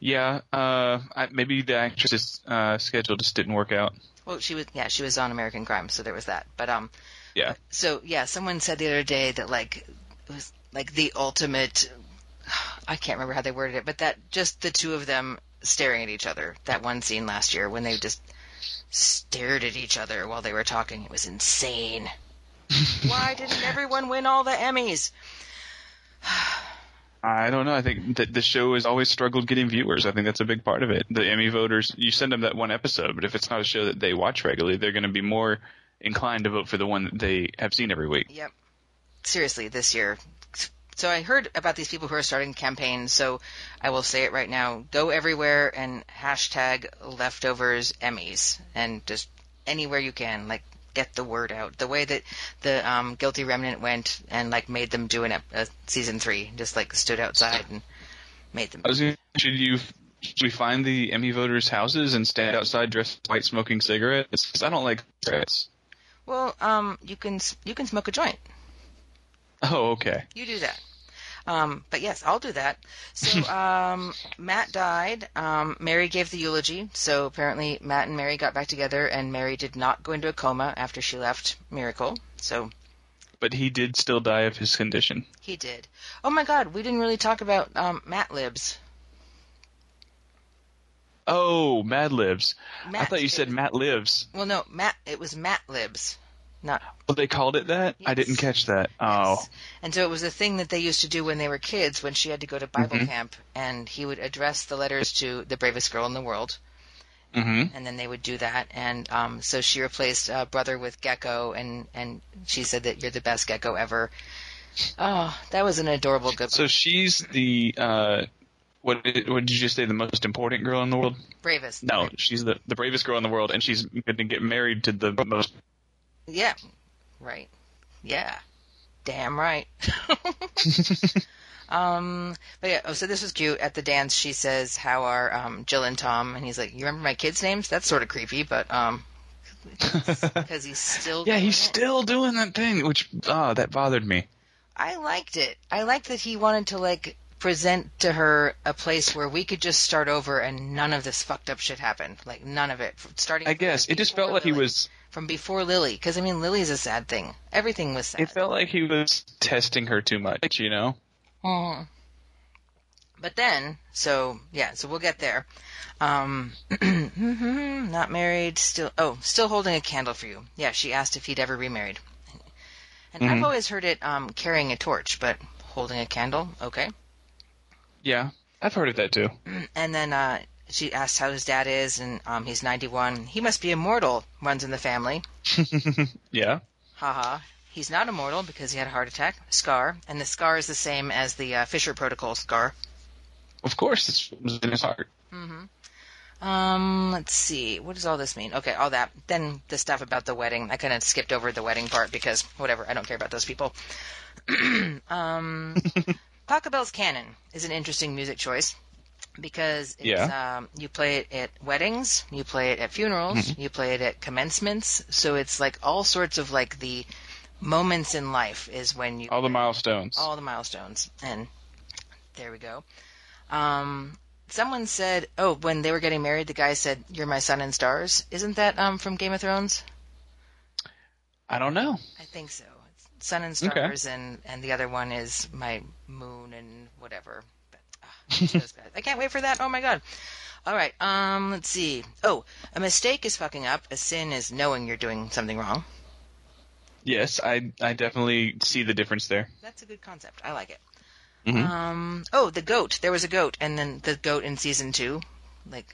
Yeah, uh, I, maybe the actress's uh, schedule just didn't work out. Well, she was yeah, she was on American Crime, so there was that. But um, Yeah. so yeah, someone said the other day that like it was like the ultimate. I can't remember how they worded it, but that just the two of them staring at each other. That one scene last year when they just stared at each other while they were talking. It was insane. Why didn't everyone win all the Emmys? I don't know. I think that the show has always struggled getting viewers. I think that's a big part of it. The Emmy voters, you send them that one episode, but if it's not a show that they watch regularly, they're going to be more inclined to vote for the one that they have seen every week. Yep. Seriously, this year. So I heard about these people who are starting campaigns, so I will say it right now. Go everywhere and hashtag leftovers Emmys and just anywhere you can, like get the word out. The way that the um, Guilty Remnant went and like made them do an ep- uh, season three, just like stood outside and made them. I was gonna, should you should we find the Emmy voters' houses and stand outside dressed white smoking cigarettes? 'Cause I don't like cigarettes. Well, um, you can you can smoke a joint. Oh, okay. You do that. Um, but yes, I'll do that. So um, Matt died. Um, Mary gave the eulogy. So apparently Matt and Mary got back together, and Mary did not go into a coma after she left Miracle. So But he did still die of his condition. he did. Oh my God, we didn't really talk about um, Matt Libs. Oh, Mad Libs. I thought you said Libs. Matt Lives. Well, no, Matt. It was Matt Libs, not Well, they called it that? I didn't catch that. Oh. And so it was a thing that they used to do when they were kids, when she had to go to Bible Mhm. camp, and he would address the letters to the bravest girl in the world. Mm-hmm. and then they would do that. And um, so she replaced uh, brother with Gecko, and and she said that you're the best Gecko ever. Oh, that was an adorable good So she's the, uh, what did, what did you just say, the most important girl in the world? bravest. No, she's the, the bravest girl in the world, and she's going to get married to the most. Yeah, right. Yeah, damn right. um, but yeah. Oh, so this was cute. At the dance, she says, "How are um, Jill and Tom?" And he's like, "You remember my kids' names?" That's sort of creepy, but um, because he's still yeah, he's it. still doing that thing, which, oh, that bothered me. I liked it. I liked that he wanted to like present to her a place where we could just start over and none of this fucked up shit happened. Like none of it. Starting. I guess. It just felt like he Lily. was, from before Lily. Because I mean, Lily's a sad thing. Everything was sad. it felt like he was testing her too much, you know? Mhm. But then, so yeah, so we'll get there. Um, not married, still. Oh, still holding a candle for you. Yeah, she asked if he'd ever remarried. And I've Mhm. always heard it um, carrying a torch, but holding a candle, okay. Yeah, I've heard of that too. And then uh, she asked how his dad is, and um, he's 91. He must be immortal, runs in the family. Yeah. Haha. He's not immortal because he had a heart attack, scar, and the scar is the same as the uh, Fisher Protocol scar. Of course, it's- it was in his heart. Um, let's see. What does all this mean? Okay, all that. Then the stuff about the wedding. I kind of skipped over the wedding part because whatever. I don't care about those people. um, Taco Bell's Canon is an interesting music choice because it's, Yeah. um, you play it at weddings, you play it at funerals, you play it at commencements. So it's like all sorts of like the moments in life is when you All the milestones. all the milestones. And there we go. Um, someone said, oh, when they were getting married, the guy said, "You're my sun and stars." Isn't that um, from Game of Thrones? I don't know. I think so. It's sun and stars, and and the other one is my moon and whatever. But, ah, those guys. I can't wait for that. Oh my god. All right. Um, let's see. Oh, a mistake is fucking up. A sin is knowing you're doing something wrong. Yes, I I definitely see the difference there. That's a good concept. I like it. Mhm. Um. Oh, the goat. There was a goat, and then the goat in season two, like,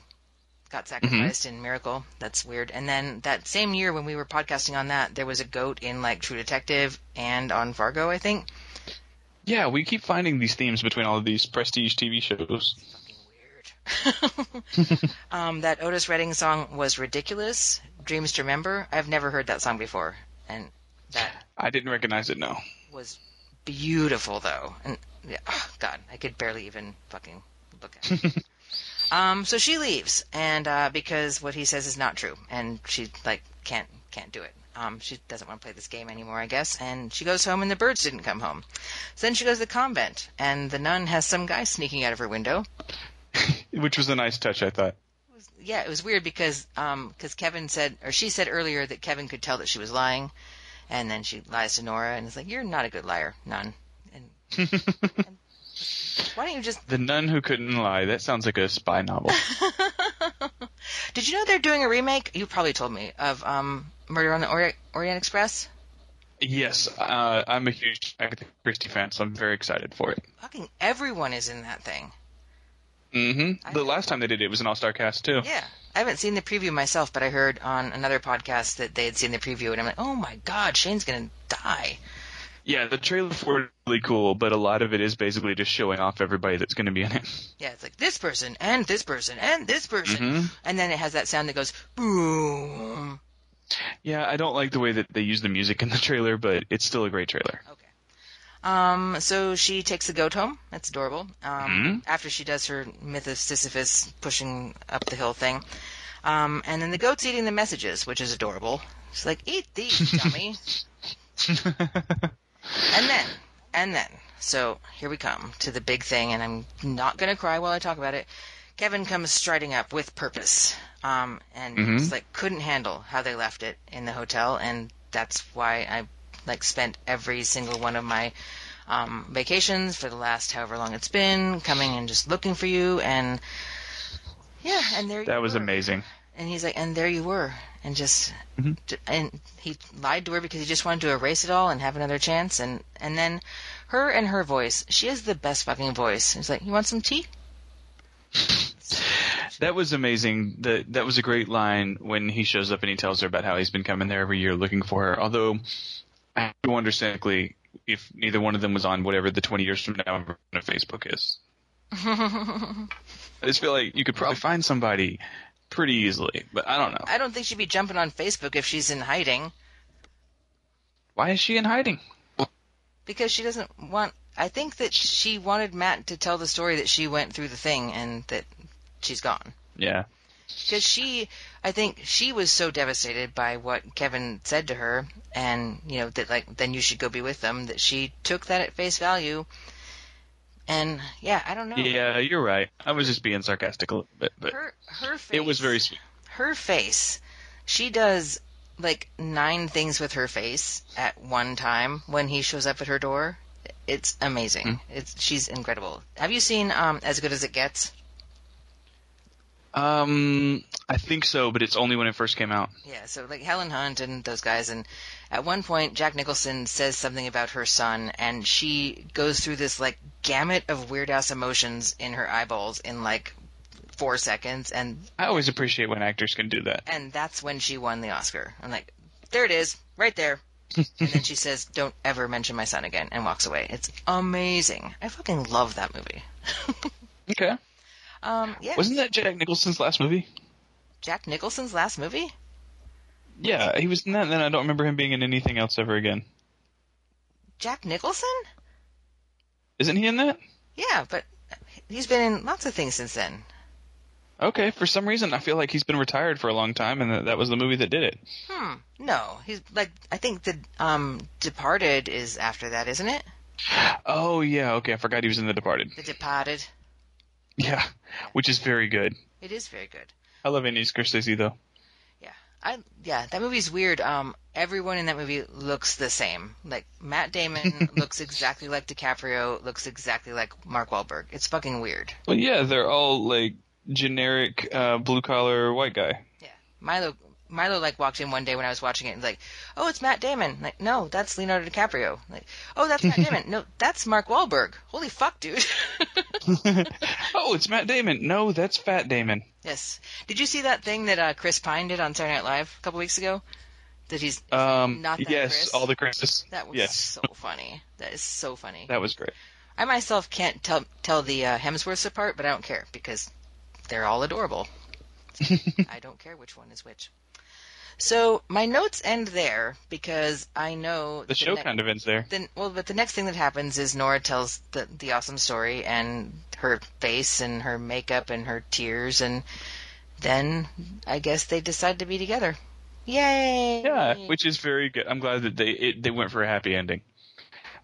got sacrificed in Miracle. That's weird. And then that same year when we were podcasting on that, there was a goat in like True Detective and on Fargo, I think. Yeah, we keep finding these themes between all of these prestige TV shows. Fucking weird. um, that Otis Redding song was ridiculous. Dreams to Remember. I've never heard that song before, and that I didn't recognize it. No. was beautiful though. And yeah, oh, God, I could barely even fucking look at it. um, so she leaves, and uh, because what he says is not true, and she like can't can't do it. Um, she doesn't want to play this game anymore, I guess, and she goes home, and the birds didn't come home. So then she goes to the convent, and the nun has some guy sneaking out of her window. which was a nice touch, I thought. yeah, it was weird because um 'cause Kevin said or she said earlier that Kevin could tell that she was lying, and then she lies to Nora and it's like you're not a good liar, none. And, and why don't you just? The Nun Who Couldn't Lie. That sounds like a spy novel. Did you know they're doing a remake? You probably told me of um Murder on the Ori- Orient Express. yes, uh, I'm a huge Agatha Christie fan, so I'm very excited for it. Fucking everyone is in that thing. Mm-hmm. I The last time they did it, was an all-star cast too. Yeah. I haven't seen the preview myself, but I heard on another podcast that they had seen the preview, and I'm like, oh my god, Shane's gonna die. Yeah, the trailer for it really cool, but a lot of it is basically just showing off everybody that's going to be in it. Yeah, it's like this person and this person and this person, Mhm. and then it has that sound that goes boom. Yeah, I don't like the way that they use the music in the trailer, but it's still a great trailer. Okay. Um, so she takes the goat home. That's adorable. Um, Mhm. after she does her myth of Sisyphus pushing up the hill thing. Um, and then the goat's eating the messages, which is adorable. She's like, eat these, dummy. and then, and then, so here we come to the big thing, and I'm not going to cry while I talk about it. Kevin comes striding up with purpose, um, and Mhm. just, like couldn't handle how they left it in the hotel, and that's why I like spent every single one of my um, vacations for the last however long it's been coming and just looking for you, and yeah, and there you that was were. amazing. And he's like, and there you were, and just, Mhm. and he lied to her because he just wanted to erase it all and have another chance, and and then her and her voice, she has the best fucking voice. He's like, you want some tea? That was amazing. That that was a great line when he shows up and he tells her about how he's been coming there every year looking for her. Although I do understandably if neither one of them was on whatever the 20 years from now Facebook is. I just feel like you could probably find somebody pretty easily, but I don't know. I don't think she'd be jumping on Facebook if she's in hiding Why is she in hiding? because she doesn't want. I think that she wanted Matt to tell the story that she went through the thing and that she's gone. Yeah. because she i think she was so devastated by what kevin said to her and you know that like then you should go be with them that she took that at face value and yeah i don't know Yeah, you're right. I was just being sarcastic a little bit, but her her face it was very sweet. her face she does like nine things with her face at one time when he shows up at her door it's amazing Hmm. it's she's incredible have you seen um as good as it gets Um, I think so, but it's only when it first came out. Yeah, so like Helen Hunt and those guys, and at one point Jack Nicholson says something about her son, and she goes through this like gamut of weird ass emotions in her eyeballs in like four seconds, and I always appreciate when actors can do that. and that's when she won the Oscar. I'm like, there it is, right there. And then she says, "Don't ever mention my son again," and walks away. It's amazing. I fucking love that movie. Okay. um, yeah, Wasn't that Jack Nicholson's last movie? Jack Nicholson's last movie? Yeah, he was in that, and then I don't remember him being in anything else ever again. Jack Nicholson? Isn't he in that? Yeah, but he's been in lots of things since then. Okay, for some reason I feel like he's been retired for a long time, and that, that was the movie that did it. Hmm. No, he's like I think the um Departed is after that, isn't it? Oh yeah, okay, I forgot he was in The Departed. The Departed. Yeah, which is very good. It is very good. I love Andy Scorsese though. Yeah. I yeah, that movie's weird. Um everyone in that movie looks the same. Like Matt Damon looks exactly like DiCaprio, looks exactly like Mark Wahlberg. It's fucking weird. Well, yeah, they're all like generic uh, blue collar white guy. Yeah. Milo Milo like walked in one day when I was watching it and was like, "Oh, it's Matt Damon." Like, "No, that's Leonardo DiCaprio." Like, "Oh, that's Matt Damon." No, that's Mark Wahlberg. Holy fuck, dude. oh, it's Matt Damon. No, that's Fat Damon. Yes. Did you see that thing that uh, Chris Pine did on Saturday Night Live a couple weeks ago? That he's Um, not that yes, Chris? all the Chris's. That was yes, so funny. That is so funny. that was great. I myself can't tell tell the uh, Hemsworths apart, but I don't care because they're all adorable. I don't care which one is which. So my notes end there because I know The show kind of ends there. Then, well, but the next thing that happens is Nora tells the the awesome story and her face and her makeup and her tears, and then I guess they decide to be together. Yay! Yeah, which is very good. I'm glad that they it, they went for a happy ending.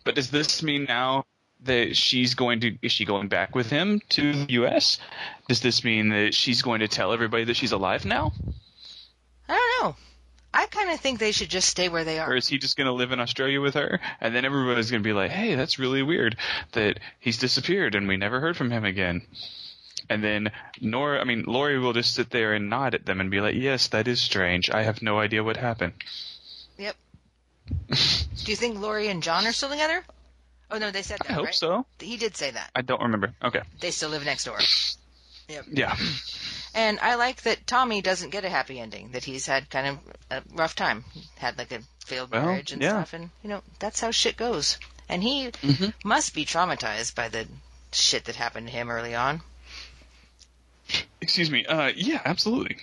But does this mean now that she's going to is she going back with him to the U.S.? Does this mean that she's going to tell everybody that she's alive now, I don't know. I kind of think they should just stay where they are. or is he just going to live in Australia with her? And then everybody's going to be like, "Hey, that's really weird that he's disappeared and we never heard from him again." And then Nora, I mean, Laurie will just sit there and nod at them and be like, "Yes, that is strange. I have no idea what happened." Yep. Do you think Laurie and John are still together? Oh no, they said that. I hope right? so. He did say that. I don't remember. Okay. They still live next door. Yep. Yeah. And I like that Tommy doesn't get a happy ending. That he's had kind of a rough time. Had like a failed Well, marriage and yeah. stuff, and you know that's how shit goes. And he Mm-hmm. must be traumatized by the shit that happened to him early on. Excuse me. Uh, yeah, absolutely.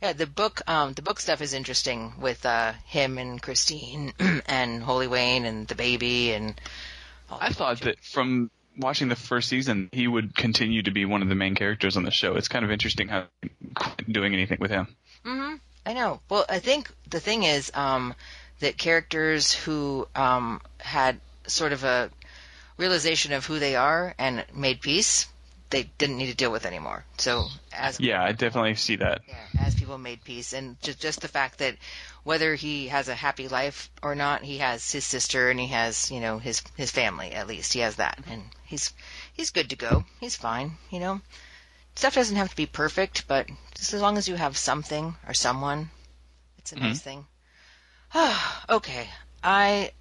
Yeah, the book, um, the book stuff is interesting with uh, him and Christine and Holy Wayne and the baby and. I thought that from watching the first season, he would continue to be one of the main characters on the show. It's kind of interesting how doing anything with him. I know. Well, I think the thing is um, that characters who um, had sort of a realization of who they are and made peace, they didn't need to deal with anymore. So as Yeah, I definitely see that. yeah, as people made peace, and just just the fact that whether he has a happy life or not, he has his sister and he has you know his his family at least. He has that, and he's he's good to go. He's fine. You know, stuff doesn't have to be perfect, but just as long as you have something or someone, it's a mm-hmm. nice thing. Oh, okay, I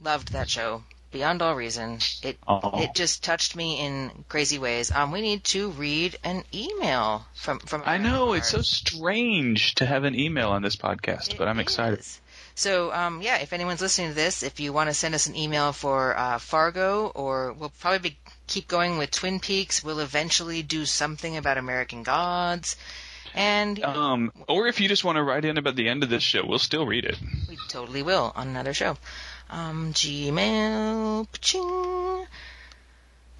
loved that show beyond all reason. It Aw. it just touched me in crazy ways. Um, we need to read an email from from. I know it's so strange to have an email on this podcast, but I'm It excited. So, um, yeah, if anyone's listening to this, if you want to send us an email for uh, Fargo, or we'll probably be, keep going with Twin Peaks, we'll eventually do something about American Gods, and you know, Um, or if you just want to write in about the end of this show, we'll still read it. we totally will on another show. Um, Gmail.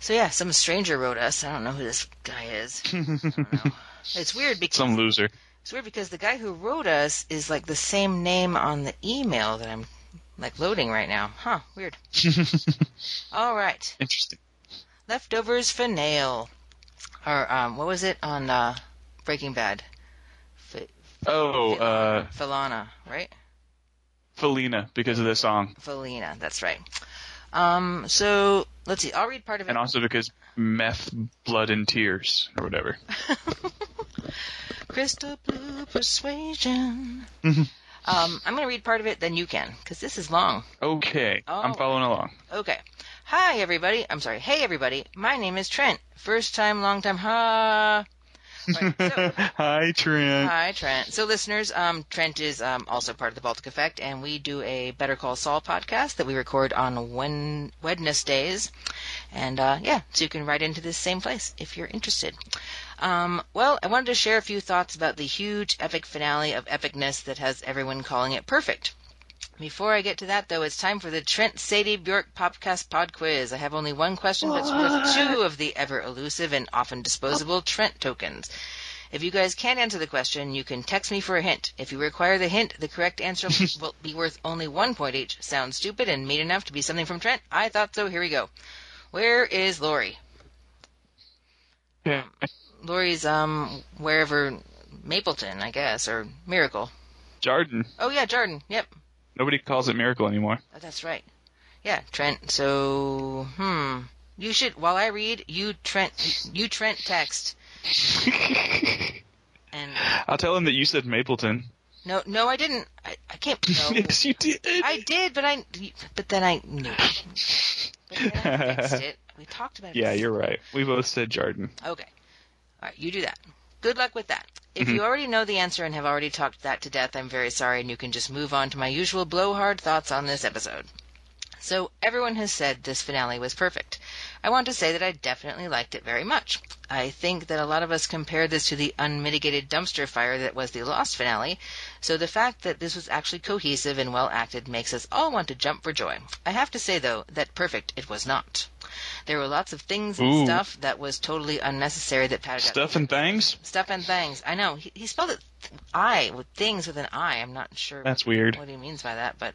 So yeah, some stranger wrote us. I don't know who this guy is. I don't know. It's weird because Some loser. It's weird because the guy who wrote us is like the same name on the email that I'm like loading right now. Huh, weird. All right. Interesting. Leftovers for nail. Or um what was it on uh Breaking Bad? F- Oh, uh, Felana, right? Felina, because of the song, Felina, that's right. Um so let's see, I'll read part of it. and also because meth, blood, and tears, or whatever. Crystal Blue Persuasion. Mm-hmm. um, I'm going to read part of it, then you can, because this is long. Okay, I'm Oh. following along. Okay. Hi, everybody. I'm sorry. Hey, everybody. My name is Trent. First time, long time. Ha. Right, so, Hi, Trent. hi, Trent. So, listeners, um, Trent is um, also part of the Baltic Effect, and we do a Better Call Saul podcast that we record on Wen- Wednesdays. And uh, yeah, so you can write into this same place if you're interested. Um, well, I wanted to share a few thoughts about the huge epic finale of epicness that has everyone calling it perfect. Before I get to that, though, it's time for the Trent Sadie Bjork Popcast Pod Quiz. I have only one question, but it's worth two of the ever elusive and often disposable Trent tokens. If you guys can't answer the question, you can text me for a hint. If you require the hint, the correct answer will be worth only one point each. Sounds stupid and mean enough to be something from Trent? I thought so. Here we go. Where is Laurie? Okay. Laurie's um wherever Mapleton, I guess, or Miracle. Jarden. Oh yeah, Jarden. Yep. Nobody calls it miracle anymore. Oh, that's right. Yeah, Trent. So, hmm. You should while I read, you Trent you Trent text. and I'll tell him that you said Mapleton. no no I didn't. I, I can't no. yes, you did. I did, but I but then I knew. But then I fixed it. We talked about it. yeah, you're right. We both said Jarden. Okay. All right, you do that. Good luck with that. If mm-hmm. you already know the answer and have already talked that to death, I'm very sorry, and you can just move on to my usual blowhard thoughts on this episode. So, everyone has said this finale was perfect. I want to say that I definitely liked it very much. I think that a lot of us compare this to the unmitigated dumpster fire that was the Lost finale, so the fact that this was actually cohesive and well acted makes us all want to jump for joy. I have to say, though, that perfect it was not. There were lots of things and Ooh. stuff that was totally unnecessary that out Stuff and things? Stuff and things. I know. He, he spelled it th- I with things with an I. I'm not sure That's weird. what he means by that, but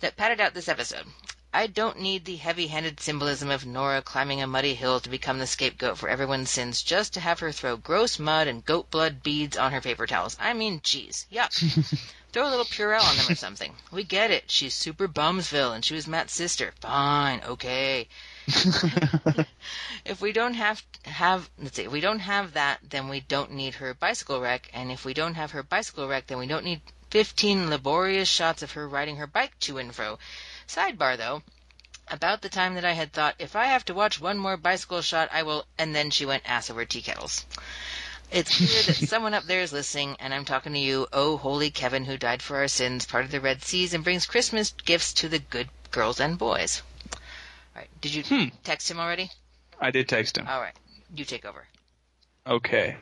that padded out this episode. I don't need the heavy-handed symbolism of Nora climbing a muddy hill to become the scapegoat for everyone's sins just to have her throw gross mud and goat blood beads on her paper towels. I mean, geez, yuck. throw a little Purell on them or something. We get it. She's super Bumsville and she was Matt's sister. Fine, okay. if we don't have have let's see, if we don't have that, then we don't need her bicycle wreck, and if we don't have her bicycle wreck, then we don't need 15 laborious shots of her riding her bike to and fro. Sidebar though, about the time that I had thought, if I have to watch one more bicycle shot, I will, and then she went ass over tea kettles. It's clear that someone up there is listening, and I'm talking to you, oh holy Kevin, who died for our sins, part of the Red Seas, and brings Christmas gifts to the good girls and boys. Right, did you hmm. text him already? I did text him. All right, you take over. Okay.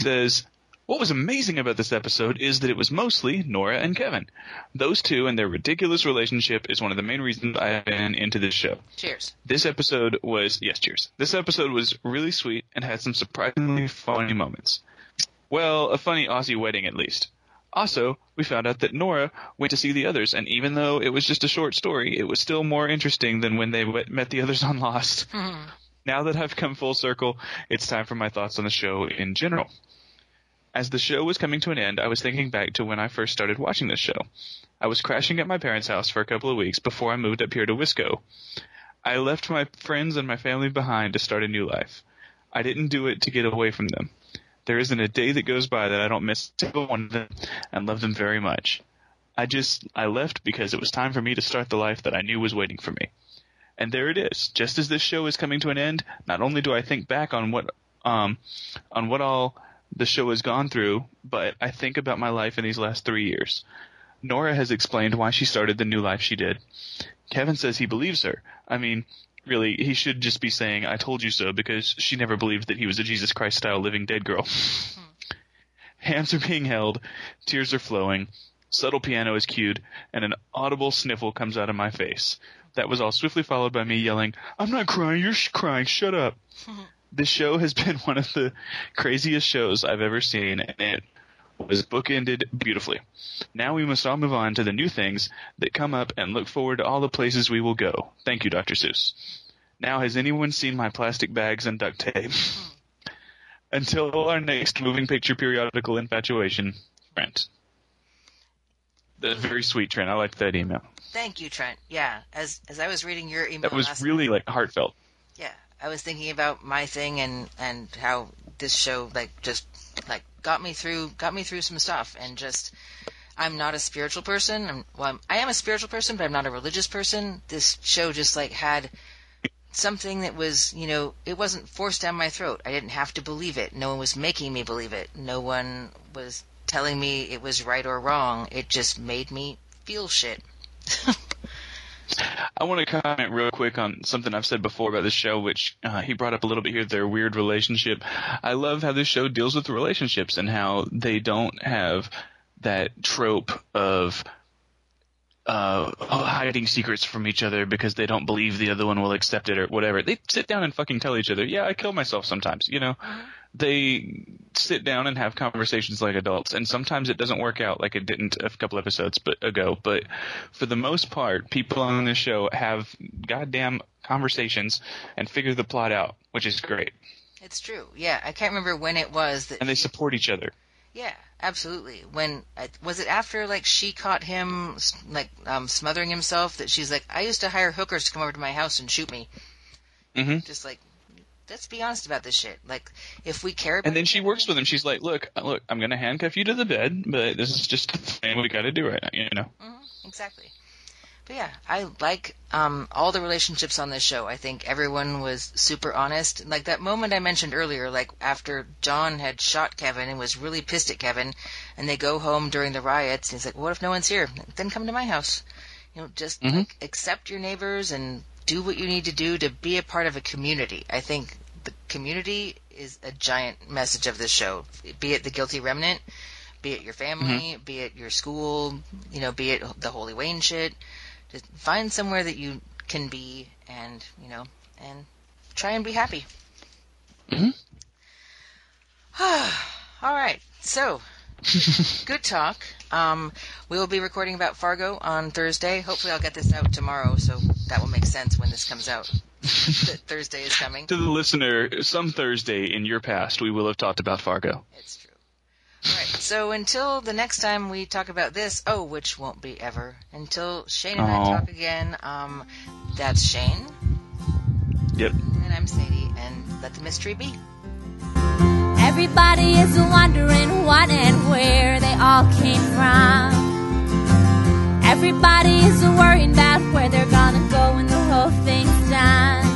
Says, what was amazing about this episode is that it was mostly Nora and Kevin. Those two and their ridiculous relationship is one of the main reasons I've been into this show. Cheers. This episode was, yes, cheers. This episode was really sweet and had some surprisingly funny moments. Well, a funny Aussie wedding at least. Also, we found out that Nora went to see the others, and even though it was just a short story, it was still more interesting than when they met the others on Lost. Hmm. Now that I've come full circle, it's time for my thoughts on the show in general. As the show was coming to an end, I was thinking back to when I first started watching this show. I was crashing at my parents' house for a couple of weeks before I moved up here to Wisco. I left my friends and my family behind to start a new life. I didn't do it to get away from them. There isn't a day that goes by that I don't miss one of them and love them very much. I just, I left because it was time for me to start the life that I knew was waiting for me. And there it is. Just as this show is coming to an end, not only do I think back on what, um, on what all the show has gone through, but I think about my life in these last three years. Nora has explained why she started the new life she did. Kevin says he believes her. I mean, really, he should just be saying, I told you so, because she never believed that he was a Jesus Christ style living dead girl. Hmm. Hands are being held, tears are flowing, subtle piano is cued, and an audible sniffle comes out of my face. That was all swiftly followed by me yelling, I'm not crying, you're sh- crying, shut up. Hmm. this show has been one of the craziest shows I've ever seen, and it was bookended beautifully. Now we must all move on to the new things that come up and look forward to all the places we will go. Thank you, Dr. Seuss. Now, has anyone seen my plastic bags and duct tape? Until our next moving picture periodical infatuation, Trent. That's very sweet, Trent. I liked that email. Thank you, Trent. Yeah, as as I was reading your email, That was really like heartfelt. Yeah, I was thinking about my thing and and how this show like just like got me through got me through some stuff and just I'm not a spiritual person. I'm, well, I'm, I am a spiritual person, but I'm not a religious person. This show just like had something that was, you know, it wasn't forced down my throat. I didn't have to believe it. No one was making me believe it. No one was telling me it was right or wrong. It just made me feel shit. I want to comment real quick on something I've said before about this show, which uh, he brought up a little bit here, their weird relationship. I love how this show deals with relationships and how they don't have that trope of uh, hiding secrets from each other because they don't believe the other one will accept it or whatever. They sit down and fucking tell each other, yeah, I kill myself sometimes, you know? They sit down and have conversations like adults, and sometimes it doesn't work out like it didn't a couple episodes but ago. But for the most part, people on this show have goddamn conversations and figure the plot out, which is great. It's true. Yeah, I can't remember when it was that And they support each other. Yeah, absolutely. When was it after like she caught him like um, smothering himself that she's like, I used to hire hookers to come over to my house and shoot me. mm-hmm. Just like, let's be honest about this shit. Like, if we care about And then she works with him. She's like, "Look, uh, look, I'm going to handcuff you to the bed, but this is just the thing we got to do right now." You know. Mm-hmm. exactly. But yeah, I like um, all the relationships on this show. I think everyone was super honest. Like that moment I mentioned earlier, like after John had shot Kevin and was really pissed at Kevin, and they go home during the riots, and he's like, "What if no one's here? Then come to my house." You know, just mm-hmm. like accept your neighbors and do what you need to do to be a part of a community. I think the community is a giant message of this show. Be it the guilty remnant, be it your family, be it your school, you know, be it the Holy Wayne shit. Just find somewhere that you can be and, you know, and try and be happy. Mhm. All right. So, good talk. Um, we will be recording about Fargo on Thursday. Hopefully, I'll get this out tomorrow, so that will make sense when this comes out. that Thursday is coming. To the listener, some Thursday in your past, we will have talked about Fargo. It's true. All right. So until the next time we talk about this, oh, which won't be ever. Until Shane and Aw. I talk again, um, that's Shane Yep. and I'm Sadie, and let the mystery be. Everybody is wondering what and where they all came from. Everybody is worrying about where they're gonna go when the whole thing's done.